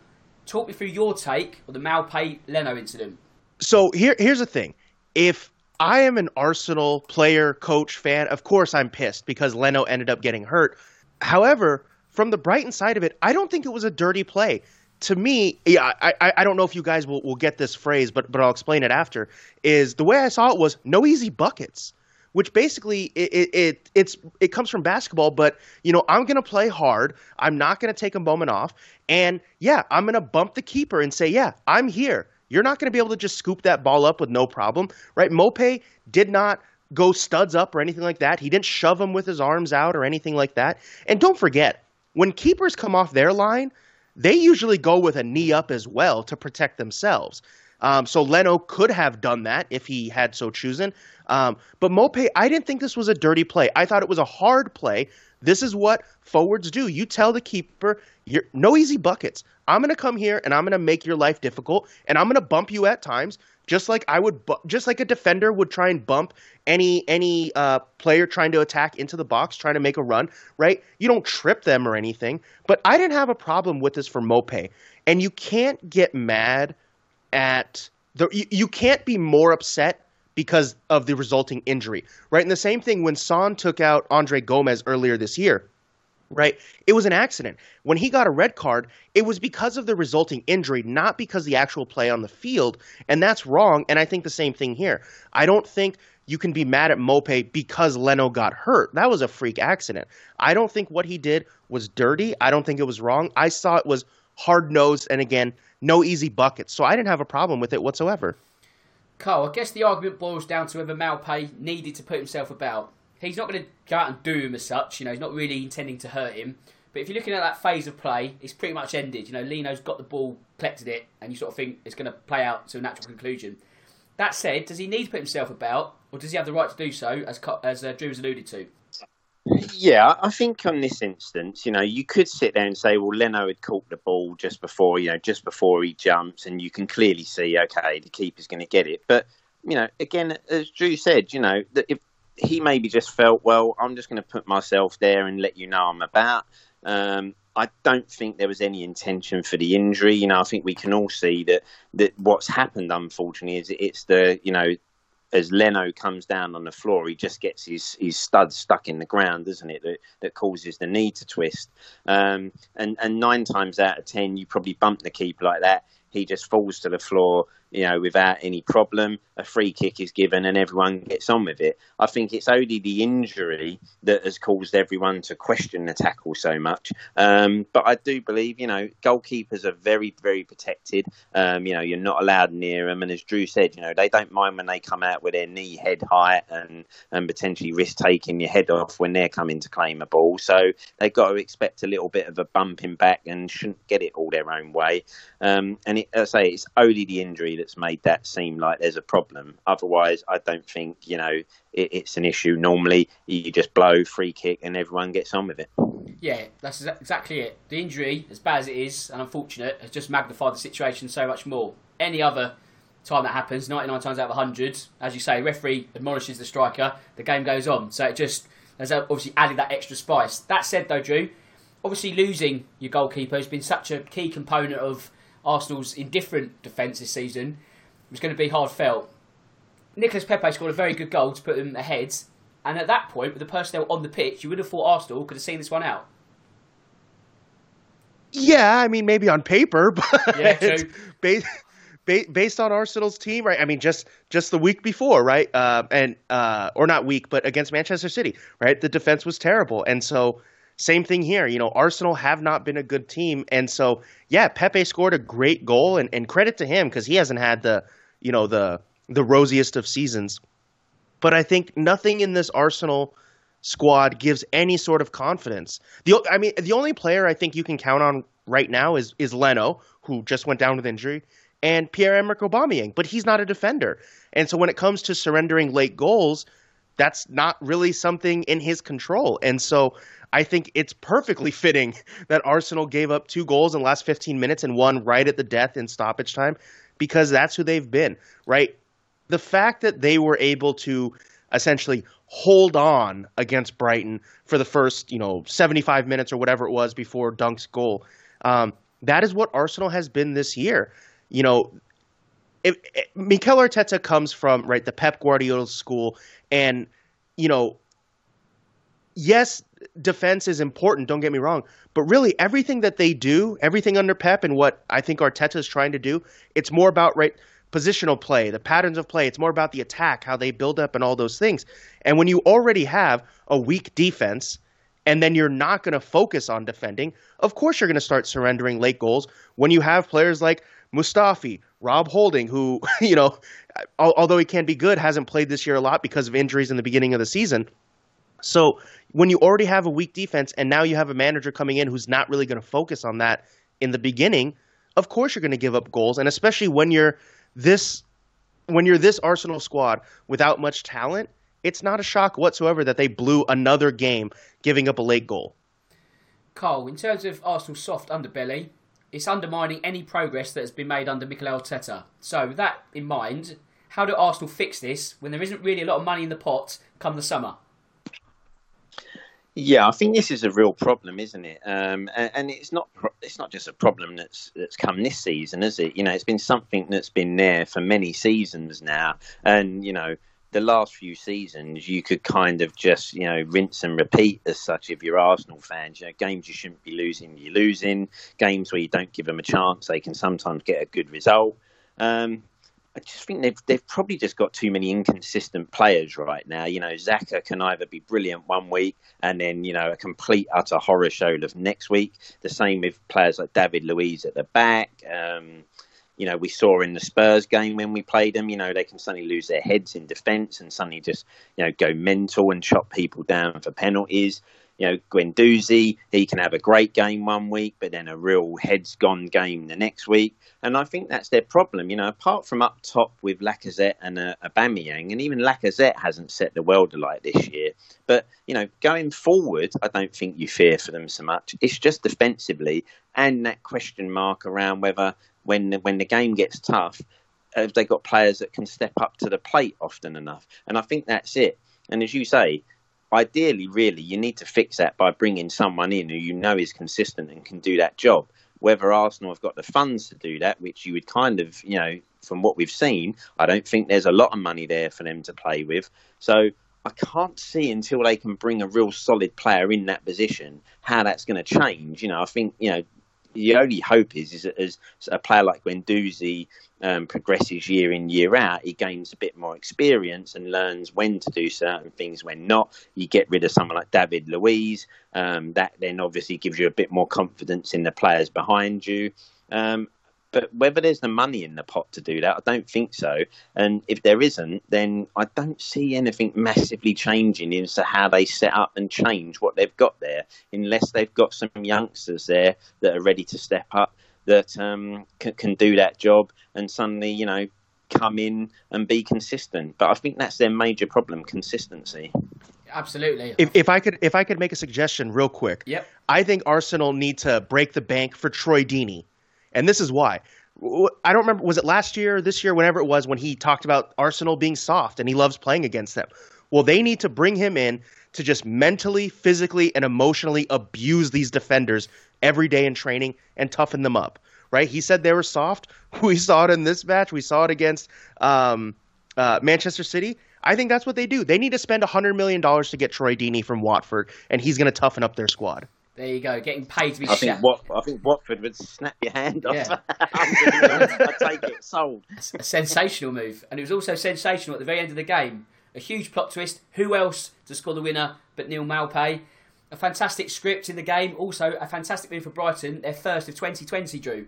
talk me through your take on the Maupay Leno incident. So here, here's the thing: if I am an Arsenal player, coach, fan, of course I'm pissed because Leno ended up getting hurt. However, from the Brighton side of it, I don't think it was a dirty play. To me, yeah, I, I, don't know if you guys will, will get this phrase, but but I'll explain it after. Is the way I saw it was no easy buckets, which basically it, it, it it's it comes from basketball. But you know, I'm gonna play hard. I'm not gonna take a moment off, and yeah, I'm gonna bump the keeper and say, yeah, I'm here. You're not going to be able to just scoop that ball up with no problem, right? Maupay did not go studs up or anything like that. He didn't shove him with his arms out or anything like that. And don't forget, when keepers come off their line, they usually go with a knee up as well to protect themselves. Um, so Leno could have done that if he had so chosen. Um, but Maupay, I didn't think this was a dirty play. I thought it was a hard play. This is what forwards do. You tell the keeper, no easy buckets. I'm going to come here and I'm going to make your life difficult, and I'm going to bump you at times, just like I would, bu- just like a defender would try and bump any any uh, player trying to attack into the box, trying to make a run. Right? You don't trip them or anything. But I didn't have a problem with this for Maupay, and you can't get mad at the. You, you can't be more upset because of the resulting injury, right? And the same thing when Son took out Andre Gomes earlier this year right? It was an accident. When he got a red card, it was because of the resulting injury, not because the actual play on the field, and that's wrong. And I think the same thing here. I don't think you can be mad at Maupay because Leno got hurt. That was a freak accident. I don't think what he did was dirty. I don't think it was wrong. I saw it was hard nosed, and again, no easy buckets. So I didn't have a problem with it whatsoever. Carl, I guess the argument boils down to whether Maupay needed to put himself about. He's not going to go out and do him as such. You know, he's not really intending to hurt him. But if you're looking at that phase of play, it's pretty much ended. You know, Leno's got the ball, collected it, and you sort of think it's going to play out to a natural conclusion. That said, does he need to put himself about, or does he have the right to do so, as as uh, Drew has alluded to? Yeah, I think on this instance, you know, you could sit there and say, well, Leno had caught the ball just before, you know, just before he jumps, and you can clearly see, okay, the keeper's going to get it. But, you know, again, as Drew said, you know, that if he maybe just felt, well, I'm just going to put myself there and let you know I'm about. Um, I don't think there was any intention for the injury. You know, I think we can all see that that what's happened, unfortunately, is it's the you know as Leno comes down on the floor, he just gets his, his studs stuck in the ground, doesn't it? That, that causes the knee to twist. Um, and, and nine times out of ten, you probably bump the keeper like that. He just falls to the floor, you know, without any problem. A free kick is given and everyone gets on with it. I think it's only the injury that has caused everyone to question the tackle so much. Um, but I do believe, you know, goalkeepers are very, very protected. Um, you know, you're not allowed near them. And as Drew said, you know, they don't mind when they come out with their knee head height and, and potentially risk taking your head off when they're coming to claim a ball. So they've got to expect a little bit of a bumping back and shouldn't get it all their own way. Um, and it, as I say, it's only the injury that's made that seem like there's a problem. Otherwise, I don't think you know it, it's an issue. Normally, you just blow free kick and everyone gets on with it. Yeah, that's exactly it. The injury, as bad as it is and unfortunate, has just magnified the situation so much more. Any other time that happens, 99 times out of 100, as you say, referee admonishes the striker, the game goes on. So it just has obviously added that extra spice. That said, though, Drew, obviously losing your goalkeeper has been such a key component of Arsenal's indifferent defence this season was going to be hard felt. Nicolas Pepe scored a very good goal to put them ahead, and at that point, with the personnel on the pitch, you would have thought Arsenal could have seen this one out. Yeah, I mean maybe on paper, *laughs* but yeah. Based, based on Arsenal's team, right? I mean, just just the week before, right? Uh, and uh, or not week, but against Manchester City, right? The defense was terrible, and so same thing here. You know, Arsenal have not been a good team, and so yeah, Pepe scored a great goal, and, and credit to him because he hasn't had the you know the the rosiest of seasons. But I think nothing in this Arsenal squad gives any sort of confidence. The I mean, the only player I think you can count on right now is is Leno, who just went down with injury, and Pierre Emerick Aubameyang, but he's not a defender. And so when it comes to surrendering late goals, that's not really something in his control. And so I think it's perfectly fitting *laughs* that Arsenal gave up two goals in the last 15 minutes and one right at the death in stoppage time because that's who they've been, right? The fact that they were able to essentially hold on against Brighton for the first, you know, 75 minutes or whatever it was before Dunk's goal, um, that is what Arsenal has been this year. You know, if, if, Mikel Arteta comes from right the Pep Guardiola school, and you know yes, defense is important. Don't get me wrong, but really everything that they do, everything under Pep, and what I think Arteta is trying to do, it's more about right positional play, the patterns of play. It's more about the attack, how they build up, and all those things. And when you already have a weak defense, and then you're not going to focus on defending, of course you're going to start surrendering late goals when you have players like Mustafi, Rob Holding, who, *laughs* you know, although he can be good, hasn't played this year a lot because of injuries in the beginning of the season. So when you already have a weak defense and now you have a manager coming in who's not really going to focus on that in the beginning, of course you're going to give up goals. And especially when you're this when you're this Arsenal squad without much talent, it's not a shock whatsoever that they blew another game giving up a late goal. Carl, in terms of Arsenal's soft underbelly, it's undermining any progress that has been made under Mikel Arteta. So, with that in mind, how do Arsenal fix this when there isn't really a lot of money in the pot come the summer? Yeah, I think this is a real problem, isn't it? Um, and, and, it's not it's not just a problem that's that's come this season, is it? You know, it's been something that's been there for many seasons now, and you know, the last few seasons you could kind of just you know rinse and repeat as such if you're Arsenal fans. You know, games you shouldn't be losing, you're losing. Games where you don't give them a chance, they can sometimes get a good result. Um, I just think they've they've probably just got too many inconsistent players right now. You know, Xhaka can either be brilliant one week and then you know a complete utter horror show of next week. The same with players like David Luiz at the back. Um, you know, we saw in the Spurs game when we played them, you know, they can suddenly lose their heads in defence and suddenly just, you know, go mental and chop people down for penalties you know, Guendouzi, he can have a great game one week, but then a real heads gone game the next week. And I think that's their problem. You know, apart from up top with Lacazette and uh, Aubameyang, and even Lacazette hasn't set the world alight this year. But, you know, going forward, I don't think you fear for them so much. It's just defensively and that question mark around whether when when the game gets tough, have they got players that can step up to the plate often enough? And I think that's it. And as you say, ideally, really, you need to fix that by bringing someone in who you know is consistent and can do that job. Whether Arsenal have got the funds to do that, which you would kind of, you know, from what we've seen, I don't think there's a lot of money there for them to play with. So I can't see until they can bring a real solid player in that position how that's going to change. You know, I think you know the only hope is is that as a player like Guendouzi um, progresses year in year out, he gains a bit more experience and learns when to do certain things, when not. You get rid of someone like David Luiz, um, that then obviously gives you a bit more confidence in the players behind you. Um, but whether there's the money in the pot to do that, I don't think so. And if there isn't, then I don't see anything massively changing into how they set up and change what they've got there, unless they've got some youngsters there that are ready to step up that um, can, can do that job and suddenly, you know, come in and be consistent. But I think that's their major problem: consistency. Absolutely. If, if I could, if I could make a suggestion real quick, yep. I think Arsenal need to break the bank for Troy Deeney. And this is why. I don't remember, was it last year, this year, whenever it was, when he talked about Arsenal being soft and he loves playing against them? Well, they need to bring him in to just mentally, physically, and emotionally abuse these defenders every day in training and toughen them up. Right? He said they were soft. *laughs* We saw it in this match. We saw it against um, uh, Manchester City. I think that's what they do. They need to spend $100 million to get Troy Deeney from Watford, and he's going to toughen up their squad. There you go, getting paid to be. I think what I think Watford would snap your hand off. Yeah. *laughs* I take it sold. A sensational move, and it was also sensational at the very end of the game. A huge plot twist. Who else to score the winner but Neal Maupay? A fantastic script in the game. Also, a fantastic win for Brighton, their first of 2020. Drew.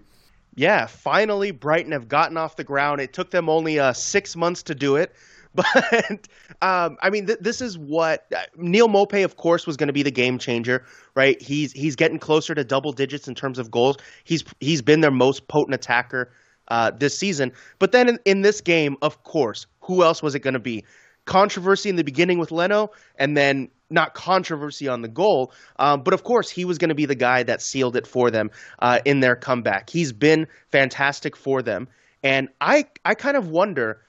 Yeah, finally Brighton have gotten off the ground. It took them only uh, six months to do it. *laughs* But um, I mean, th- this is what uh, Neal Maupay, of course, was going to be the game changer, right? He's he's getting closer to double digits in terms of goals. He's he's been their most potent attacker uh, this season. But then in, in this game, of course, who else was it going to be? Controversy in the beginning with Leno, and then not controversy on the goal, um, but of course he was going to be the guy that sealed it for them uh, in their comeback. He's been fantastic for them, and I I kind of wonder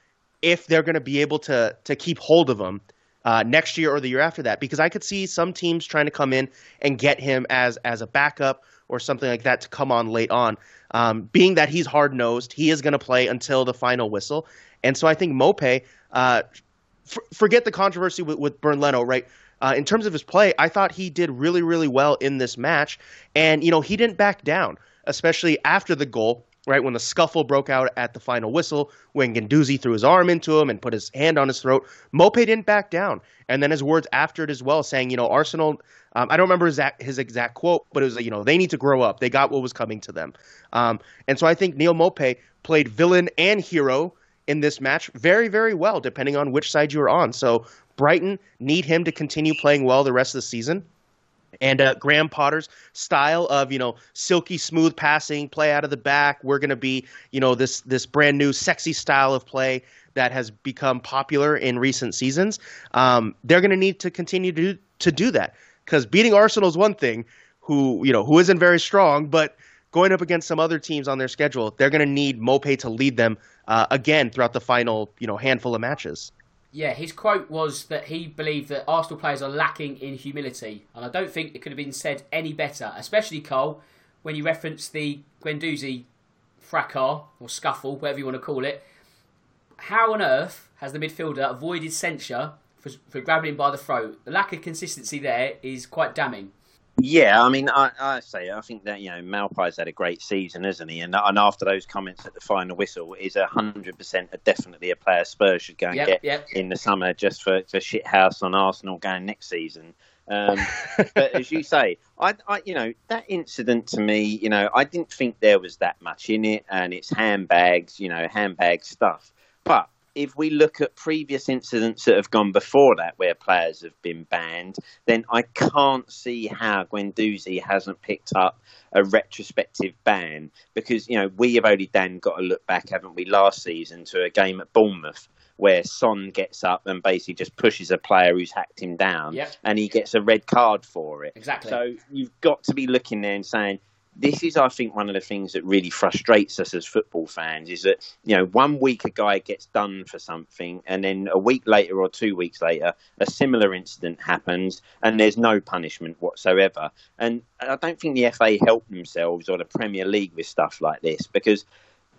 if they're going to be able to to keep hold of him uh, next year or the year after that, because I could see some teams trying to come in and get him as as a backup or something like that to come on late on. Um, being that he's hard nosed, he is going to play until the final whistle, and so I think Maupay. Uh, f- forget the controversy with, with Bernd Leno, right? uh, in terms of his play, I thought he did really, really well in this match. And, you know, he didn't back down, especially after the goal, right? When the scuffle broke out at the final whistle, when Guendouzi threw his arm into him and put his hand on his throat, Maupay didn't back down. And then his words after it as well, saying, you know, Arsenal, um, I don't remember his exact, his exact quote, but it was, you know, they need to grow up. They got what was coming to them. Um, and so I think Neal Maupay played villain and hero in this match very, very well, depending on which side you were on. So Brighton need him to continue playing well the rest of the season. And uh, Graham Potter's style of you know silky smooth passing, play out of the back. We're going to be you know this this brand new sexy style of play that has become popular in recent seasons. Um, they're going to need to continue to do, to do that because beating Arsenal is one thing, who you know who isn't very strong, but going up against some other teams on their schedule, they're going to need Maupay to lead them uh, again throughout the final you know handful of matches. Yeah, his quote was that he believed that Arsenal players are lacking in humility, and I don't think it could have been said any better. Especially Cole, when you referenced the Guendouzi fracas or scuffle, whatever you want to call it. How on earth has the midfielder avoided censure for, for grabbing him by the throat? The lack of consistency there is quite damning. Yeah, I mean, I, I say I think that you know Maupay's had a great season, isn't he? And and after those comments at the final whistle, is a hundred percent definitely a player Spurs should go and Yep, get yep. in the summer just for for shit house on Arsenal going next season. Um, *laughs* but as you say, I, I, you know, that incident to me, you know, I didn't think there was that much in it, and it's handbags, you know, handbag stuff. But if we look at previous incidents that have gone before that where players have been banned, then I can't see how Guendouzi hasn't picked up a retrospective ban because, you know, we have only then got to look back, haven't we, last season to a game at Bournemouth where Son gets up and basically just pushes a player who's hacked him down Yep. and he gets a red card for it. Exactly. So you've got to be looking there and saying, this is, I think, one of the things that really frustrates us as football fans is that, you know, one week a guy gets done for something, and then a week later or two weeks later, a similar incident happens, and there's no punishment whatsoever. And I don't think the FA help themselves or the Premier League with stuff like this because,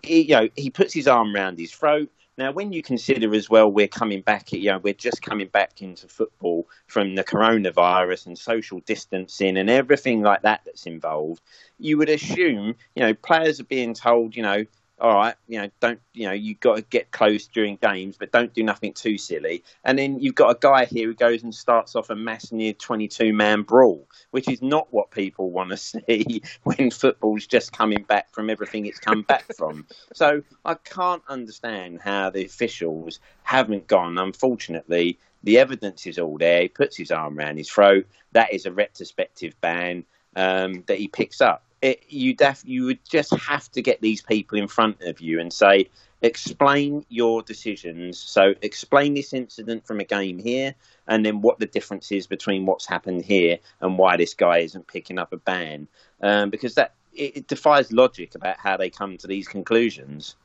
he, you know, he puts his arm around his throat. Now, when you consider as well, we're coming back, you know, we're just coming back into football from the coronavirus and social distancing and everything like that that's involved, you would assume, you know, players are being told, you know, all right, you know, don't, you know, you've got to get close during games, but don't do nothing too silly. And then you've got a guy here who goes and starts off a mass near 22 man brawl, which is not what people *laughs* want to see when football's just coming back from everything it's come back *laughs* from. So I can't understand how the officials haven't gone. Unfortunately, the evidence is all there. He puts his arm around his throat. That is a retrospective ban um, that he picks up. It, you def- you would just have to get these people in front of you and say, explain your decisions. So explain this incident from a game here, and then what the difference is between what's happened here and why this guy isn't picking up a ban. Um, because that it, it defies logic about how they come to these conclusions.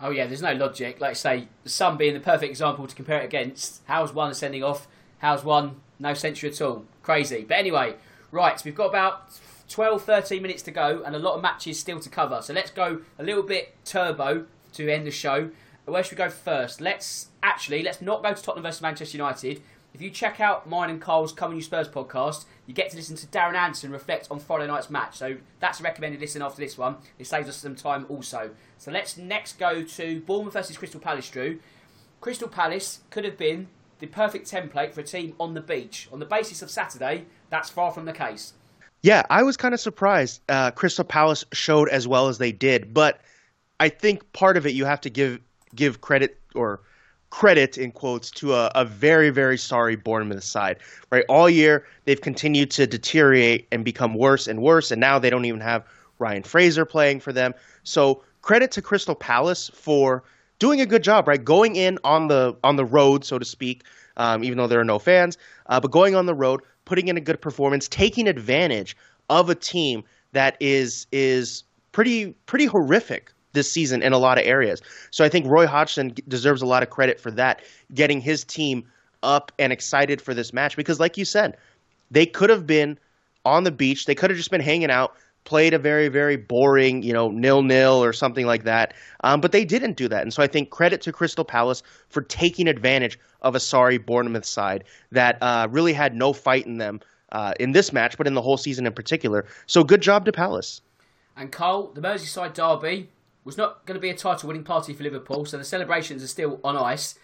Oh yeah, there's no logic. Like I say, Son being the perfect example to compare it against. How's one sending off? How's one no censure at all? Crazy. But anyway, right, So we've got about 12, 13 minutes to go and a lot of matches still to cover. So let's go a little bit turbo to end the show. Where should we go first? Let's actually let's not go to Tottenham versus Manchester United. If you check out mine and Carl's Coming You Spurs podcast, you get to listen to Darren Anderton reflect on Friday night's match. So that's a recommended listen after this one. It saves us some time also. So let's next go to Bournemouth versus Crystal Palace, Drew. Crystal Palace could have been the perfect template for a team on the beach. On the basis of Saturday, that's far from the case. Yeah, I was kind of surprised uh, Crystal Palace showed as well as they did, but I think part of it you have to give give credit or credit in quotes to a, a very very sorry Bournemouth side. Right, all year they've continued to deteriorate and become worse and worse, and now they don't even have Ryan Fraser playing for them. So credit to Crystal Palace for doing a good job. Right, going in on the on the road, so to speak, um, even though there are no fans, uh, but going on the road, putting in a good performance, taking advantage of a team that is is pretty pretty horrific this season in a lot of areas. So I think Roy Hodgson deserves a lot of credit for that, getting his team up and excited for this match because like you said, they could have been on the beach, they could have just been hanging out, played a very, very boring, you know, nil nil or something like that. Um, but they didn't do that. And so I think credit to Crystal Palace for taking advantage of a sorry Bournemouth side that uh, really had no fight in them uh, in this match, but in the whole season in particular. So good job to Palace. And Cole, the Merseyside derby was not going to be a title winning party for Liverpool, so the celebrations are still on ice.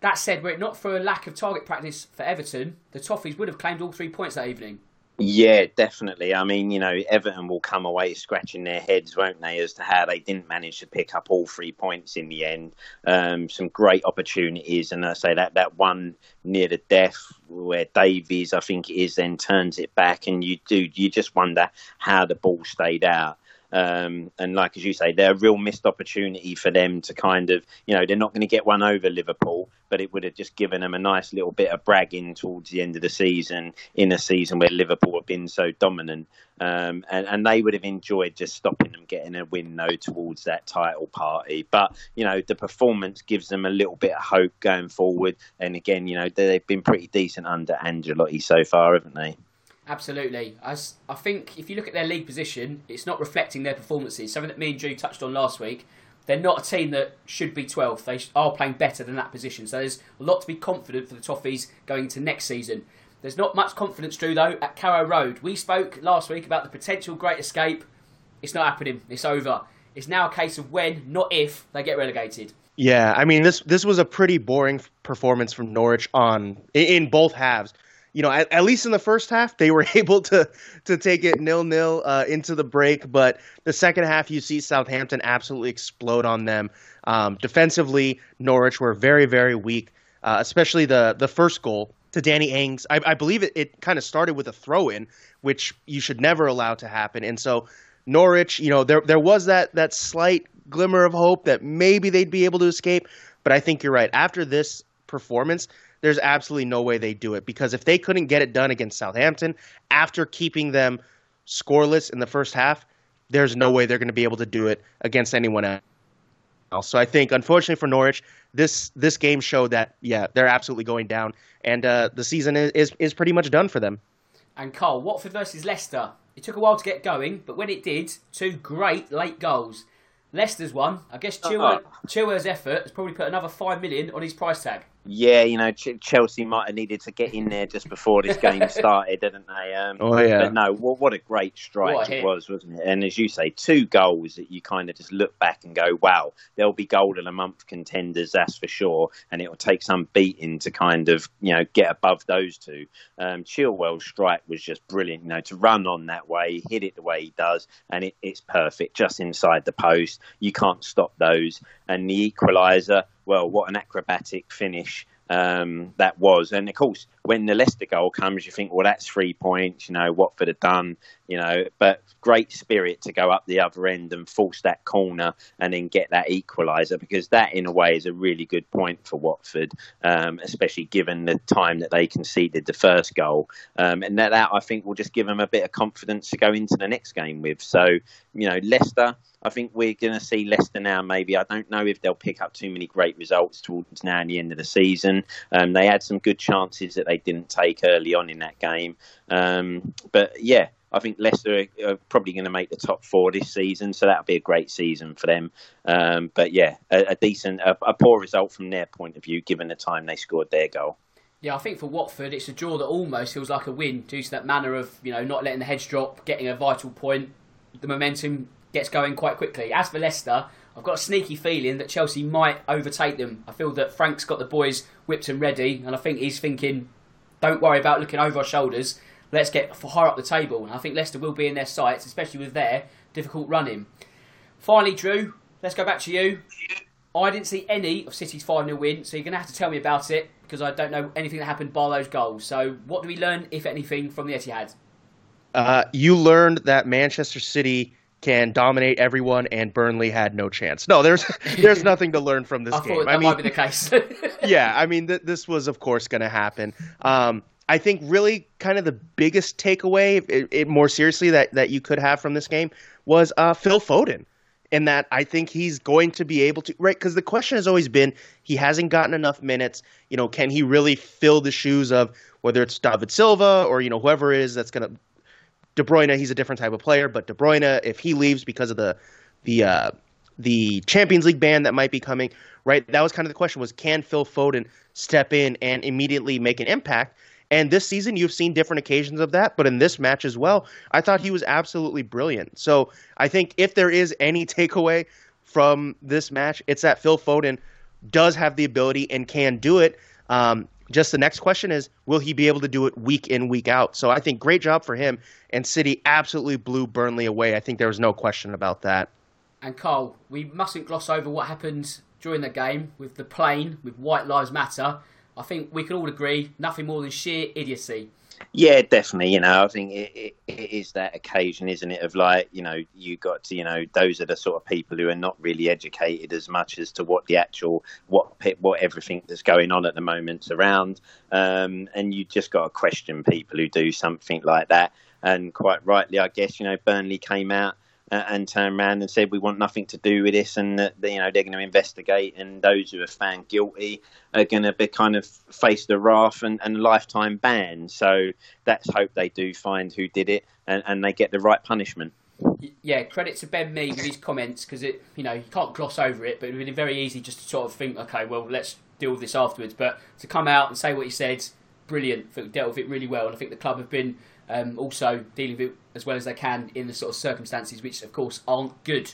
That said, were it not for a lack of target practice for Everton, the Toffees would have claimed all three points that evening. Yeah, definitely. I mean, you know, Everton will come away scratching their heads, won't they, as to how they didn't manage to pick up all three points in the end. Um, some great opportunities, and I say that that one near the death where Davies, I think it is, then turns it back, and you do you just wonder how the ball stayed out. Um, and like as you say, they're a real missed opportunity for them to kind of, you know, they're not going to get one over Liverpool, but it would have just given them a nice little bit of bragging towards the end of the season in a season where Liverpool have been so dominant. Um, and, and, they would have enjoyed just stopping them getting a win, though, towards that title party. But, you know, the performance gives them a little bit of hope going forward. And again, you know, they've been pretty decent under Ancelotti so far, haven't they? Absolutely. I, I think if you look at their league position, it's not reflecting their performances. Something that me and Drew touched on last week. They're not a team that should be 12th. They are playing better than that position. So there's a lot to be confident for the Toffees going into next season. There's not much confidence, Drew, though, at Carrow Road. We spoke last week about the potential great escape. It's not happening. It's over. It's now a case of when, not if, they get relegated. Yeah, I mean this this was a pretty boring performance from Norwich on in both halves you know, at, at, least in the first half, they were *laughs* able to to take it nil nil uh, into the break. But the second half, you see Southampton absolutely explode on them. Um, defensively, Norwich were very very weak, uh, especially the the first goal to Danny Ings. I, I believe it, it kind of started with a throw in, which you should never allow to happen. And so Norwich, you know, there there was that that slight glimmer of hope that maybe they'd be able to escape. But I think you're right. After this performance, there's absolutely no way they do it because if they couldn't get it done against Southampton after keeping them scoreless in the first half, there's no way they're going to be able to do it against anyone else. So I think, unfortunately for Norwich, this this game showed that yeah they're absolutely going down, and uh, the season is, is, is pretty much done for them. And Cole, Watford versus Leicester. It took a while to get going, but when it did, two great late goals. Leicester's one. I guess Chilwell, uh-huh. Chilwell's effort has probably put another five million on his price tag. Yeah, you know, Ch- Chelsea might have needed to get in there just before this game *laughs* started, didn't they? Um, oh yeah. But no, what, what a great strike it was, wasn't it? And as you say, two goals that you kind of just look back and go, "Wow, there'll be goal of the month contenders, that's for sure." And it will take some beating to kind of you know get above those two. Um, Chilwell's strike was just brilliant. You know, to run on that way, hit it the way he does, and it, it's perfect, just inside the post. You can't stop those. And the equaliser well, what an acrobatic finish um, that was. And of course, when the Leicester goal comes, you think, well, that's three points. You know, Watford have done. You know, but great spirit to go up the other end and force that corner and then get that equaliser because that, in a way, is a really good point for Watford, um, especially given the time that they conceded the first goal. Um, and that, that, I think, will just give them a bit of confidence to go into the next game with. So, you know, Leicester. I think we're going to see Leicester now. Maybe I don't know if they'll pick up too many great results towards now and the end of the season. Um, they had some good chances that they didn't take early on in that game, um, but yeah. I think Leicester are probably going to make the top four this season, so that'll be a great season for them. Um, but yeah, a, a decent, a, a, poor result from their point of view, given the time they scored their goal. Yeah, I think for Watford, it's a draw that almost feels like a win due to that manner of you know not letting the heads drop, getting a vital point. The momentum gets going quite quickly. As for Leicester, I've got a sneaky feeling that Chelsea might overtake them. I feel that Frank's got the boys whipped and ready, and I think he's thinking, don't worry about looking over our shoulders. Let's get higher up the table. And I think Leicester will be in their sights, especially with their difficult running. Finally, Drew, let's go back to you. I didn't see any of City's 5 0 win, so you're going to have to tell me about it because I don't know anything that happened by those goals. So, what do we learn, if anything, from the Etihad? Uh, you learned that Manchester City can dominate everyone, and Burnley had no chance. No, there's *laughs* there's *laughs* nothing to learn from this I game. I mean, might be the case. *laughs* yeah, I mean, th- this was of course going to happen. Um, I think really kind of the biggest takeaway, it, it, more seriously, that that you could have from this game was uh, Phil Foden. In that, I think he's going to be able to right because the question has always been he hasn't gotten enough minutes. You know, can he really fill the shoes of whether it's David Silva or you know whoever it is that's going to De Bruyne, he's a different type of player, but De Bruyne, if he leaves because of the the uh, the Champions League ban that might be coming, right? That was kind of the question: was can Phil Foden step in and immediately make an impact? And this season, you've seen different occasions of that, but in this match as well, I thought he was absolutely brilliant. So I think if there is any *laughs* takeaway from this match, it's that Phil Foden does have the ability and can do it. Um, just the next question is, will he be able to do it week in, week out? So I think great job for him. And City absolutely blew Burnley away. I think there was no question about that. And Carl, we mustn't gloss over what happened during the game with the plane, with White Lives Matter. I think we can all agree nothing more than sheer idiocy. Yeah, definitely. You know, I think it, it, it is that occasion, isn't it? Of like, you know, you got to, you know, those are the sort of people who are not really educated as much as to what the actual, what what everything that's going on at the moment's around, um, and you just got to question people who do something like that. And quite rightly, I guess, you know, Burnley came out uh, and turned around and said we want nothing to do with this, and that you know they're going to investigate, and those who are found guilty are going to be kind of face the wrath and, and lifetime ban. So let's hope they do find who did it, and, and they get the right punishment. Yeah, credit to Ben Mee with his comments because it, you know, you can't gloss over it, but it would be very easy just to sort of think, okay, well, let's deal with this afterwards. But to come out and say what he said, brilliant. Dealt with it really well, and I think the club have been um, also dealing with it as well as they can in the sort of circumstances, which of course aren't good.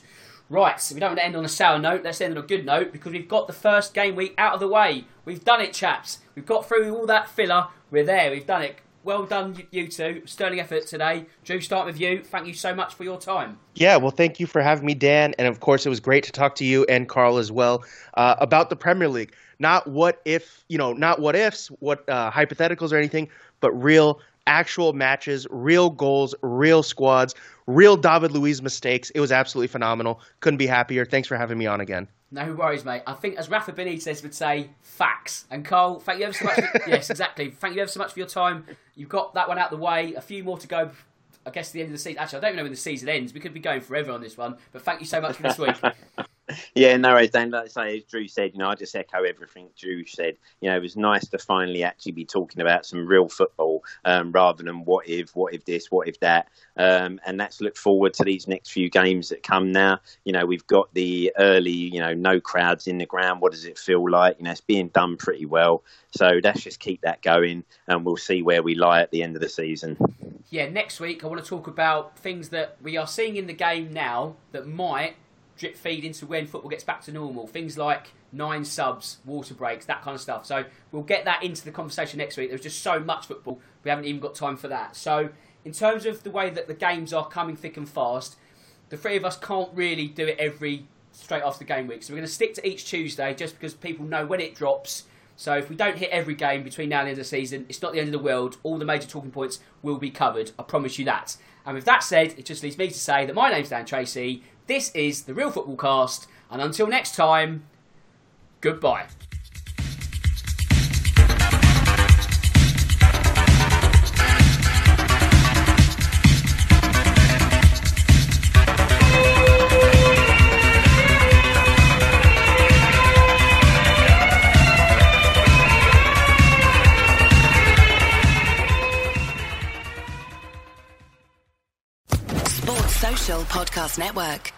Right, so we don't want to end on a sour note. Let's end on a good note because we've got the first game week out of the way. We've done it, chaps. We've got through all that filler. We're there. We've done it. Well done, you two. Sterling effort today. Drew, start with you. Thank you so much for your time. Yeah, well, thank you for having me, Dan. And of course, it was great to talk to you and Carl as well uh, about the Premier League. Not what if, you know, not what ifs, what uh, hypotheticals or anything, but real actual matches, real goals, real squads, real David Luiz mistakes. It was absolutely phenomenal. Couldn't be happier. Thanks for having me on again. No worries, mate. I think, as Rafa Benitez would say, facts. And Carl, thank you ever so much. For, *laughs* yes, exactly. Thank you ever so much for your time. You've got that one out of the way. A few more to go. I guess the end of the season. Actually, I don't know when the season ends. We could be going forever on this one. But thank you so much for this week. *laughs* yeah, no worries. Like I say, as Drew said, you know, I just echo everything Drew said. You know, it was nice to finally actually be talking about some real football um, rather than what if, what if this, what if that. Um, and let's look forward to these next few games that come now. You know, we've got the early, you know, no crowds in the ground. What does it feel like? You know, it's being done pretty well. So let's just keep that going and we'll see where we lie at the end of the season. Yeah, next week I want to talk about things that we are seeing in the game now that might drip feed into when football gets back to normal. Things like nine subs, water breaks, that kind of stuff. So we'll get that into the conversation next week. There's just so much football, we haven't even got time for that. So in terms of the way that the games are coming thick and fast, the three of us can't really do it every straight after the game week. So we're going to stick to each Tuesday just because people know when it drops. So if we don't hit every game between now and the end of the season, it's not the end of the world. All the major talking points will be covered. I promise you that. And with that said, it just leaves me to say that my name's Dan Tracy. This is the Real Football Cast, and until next time, goodbye. Podcast Network.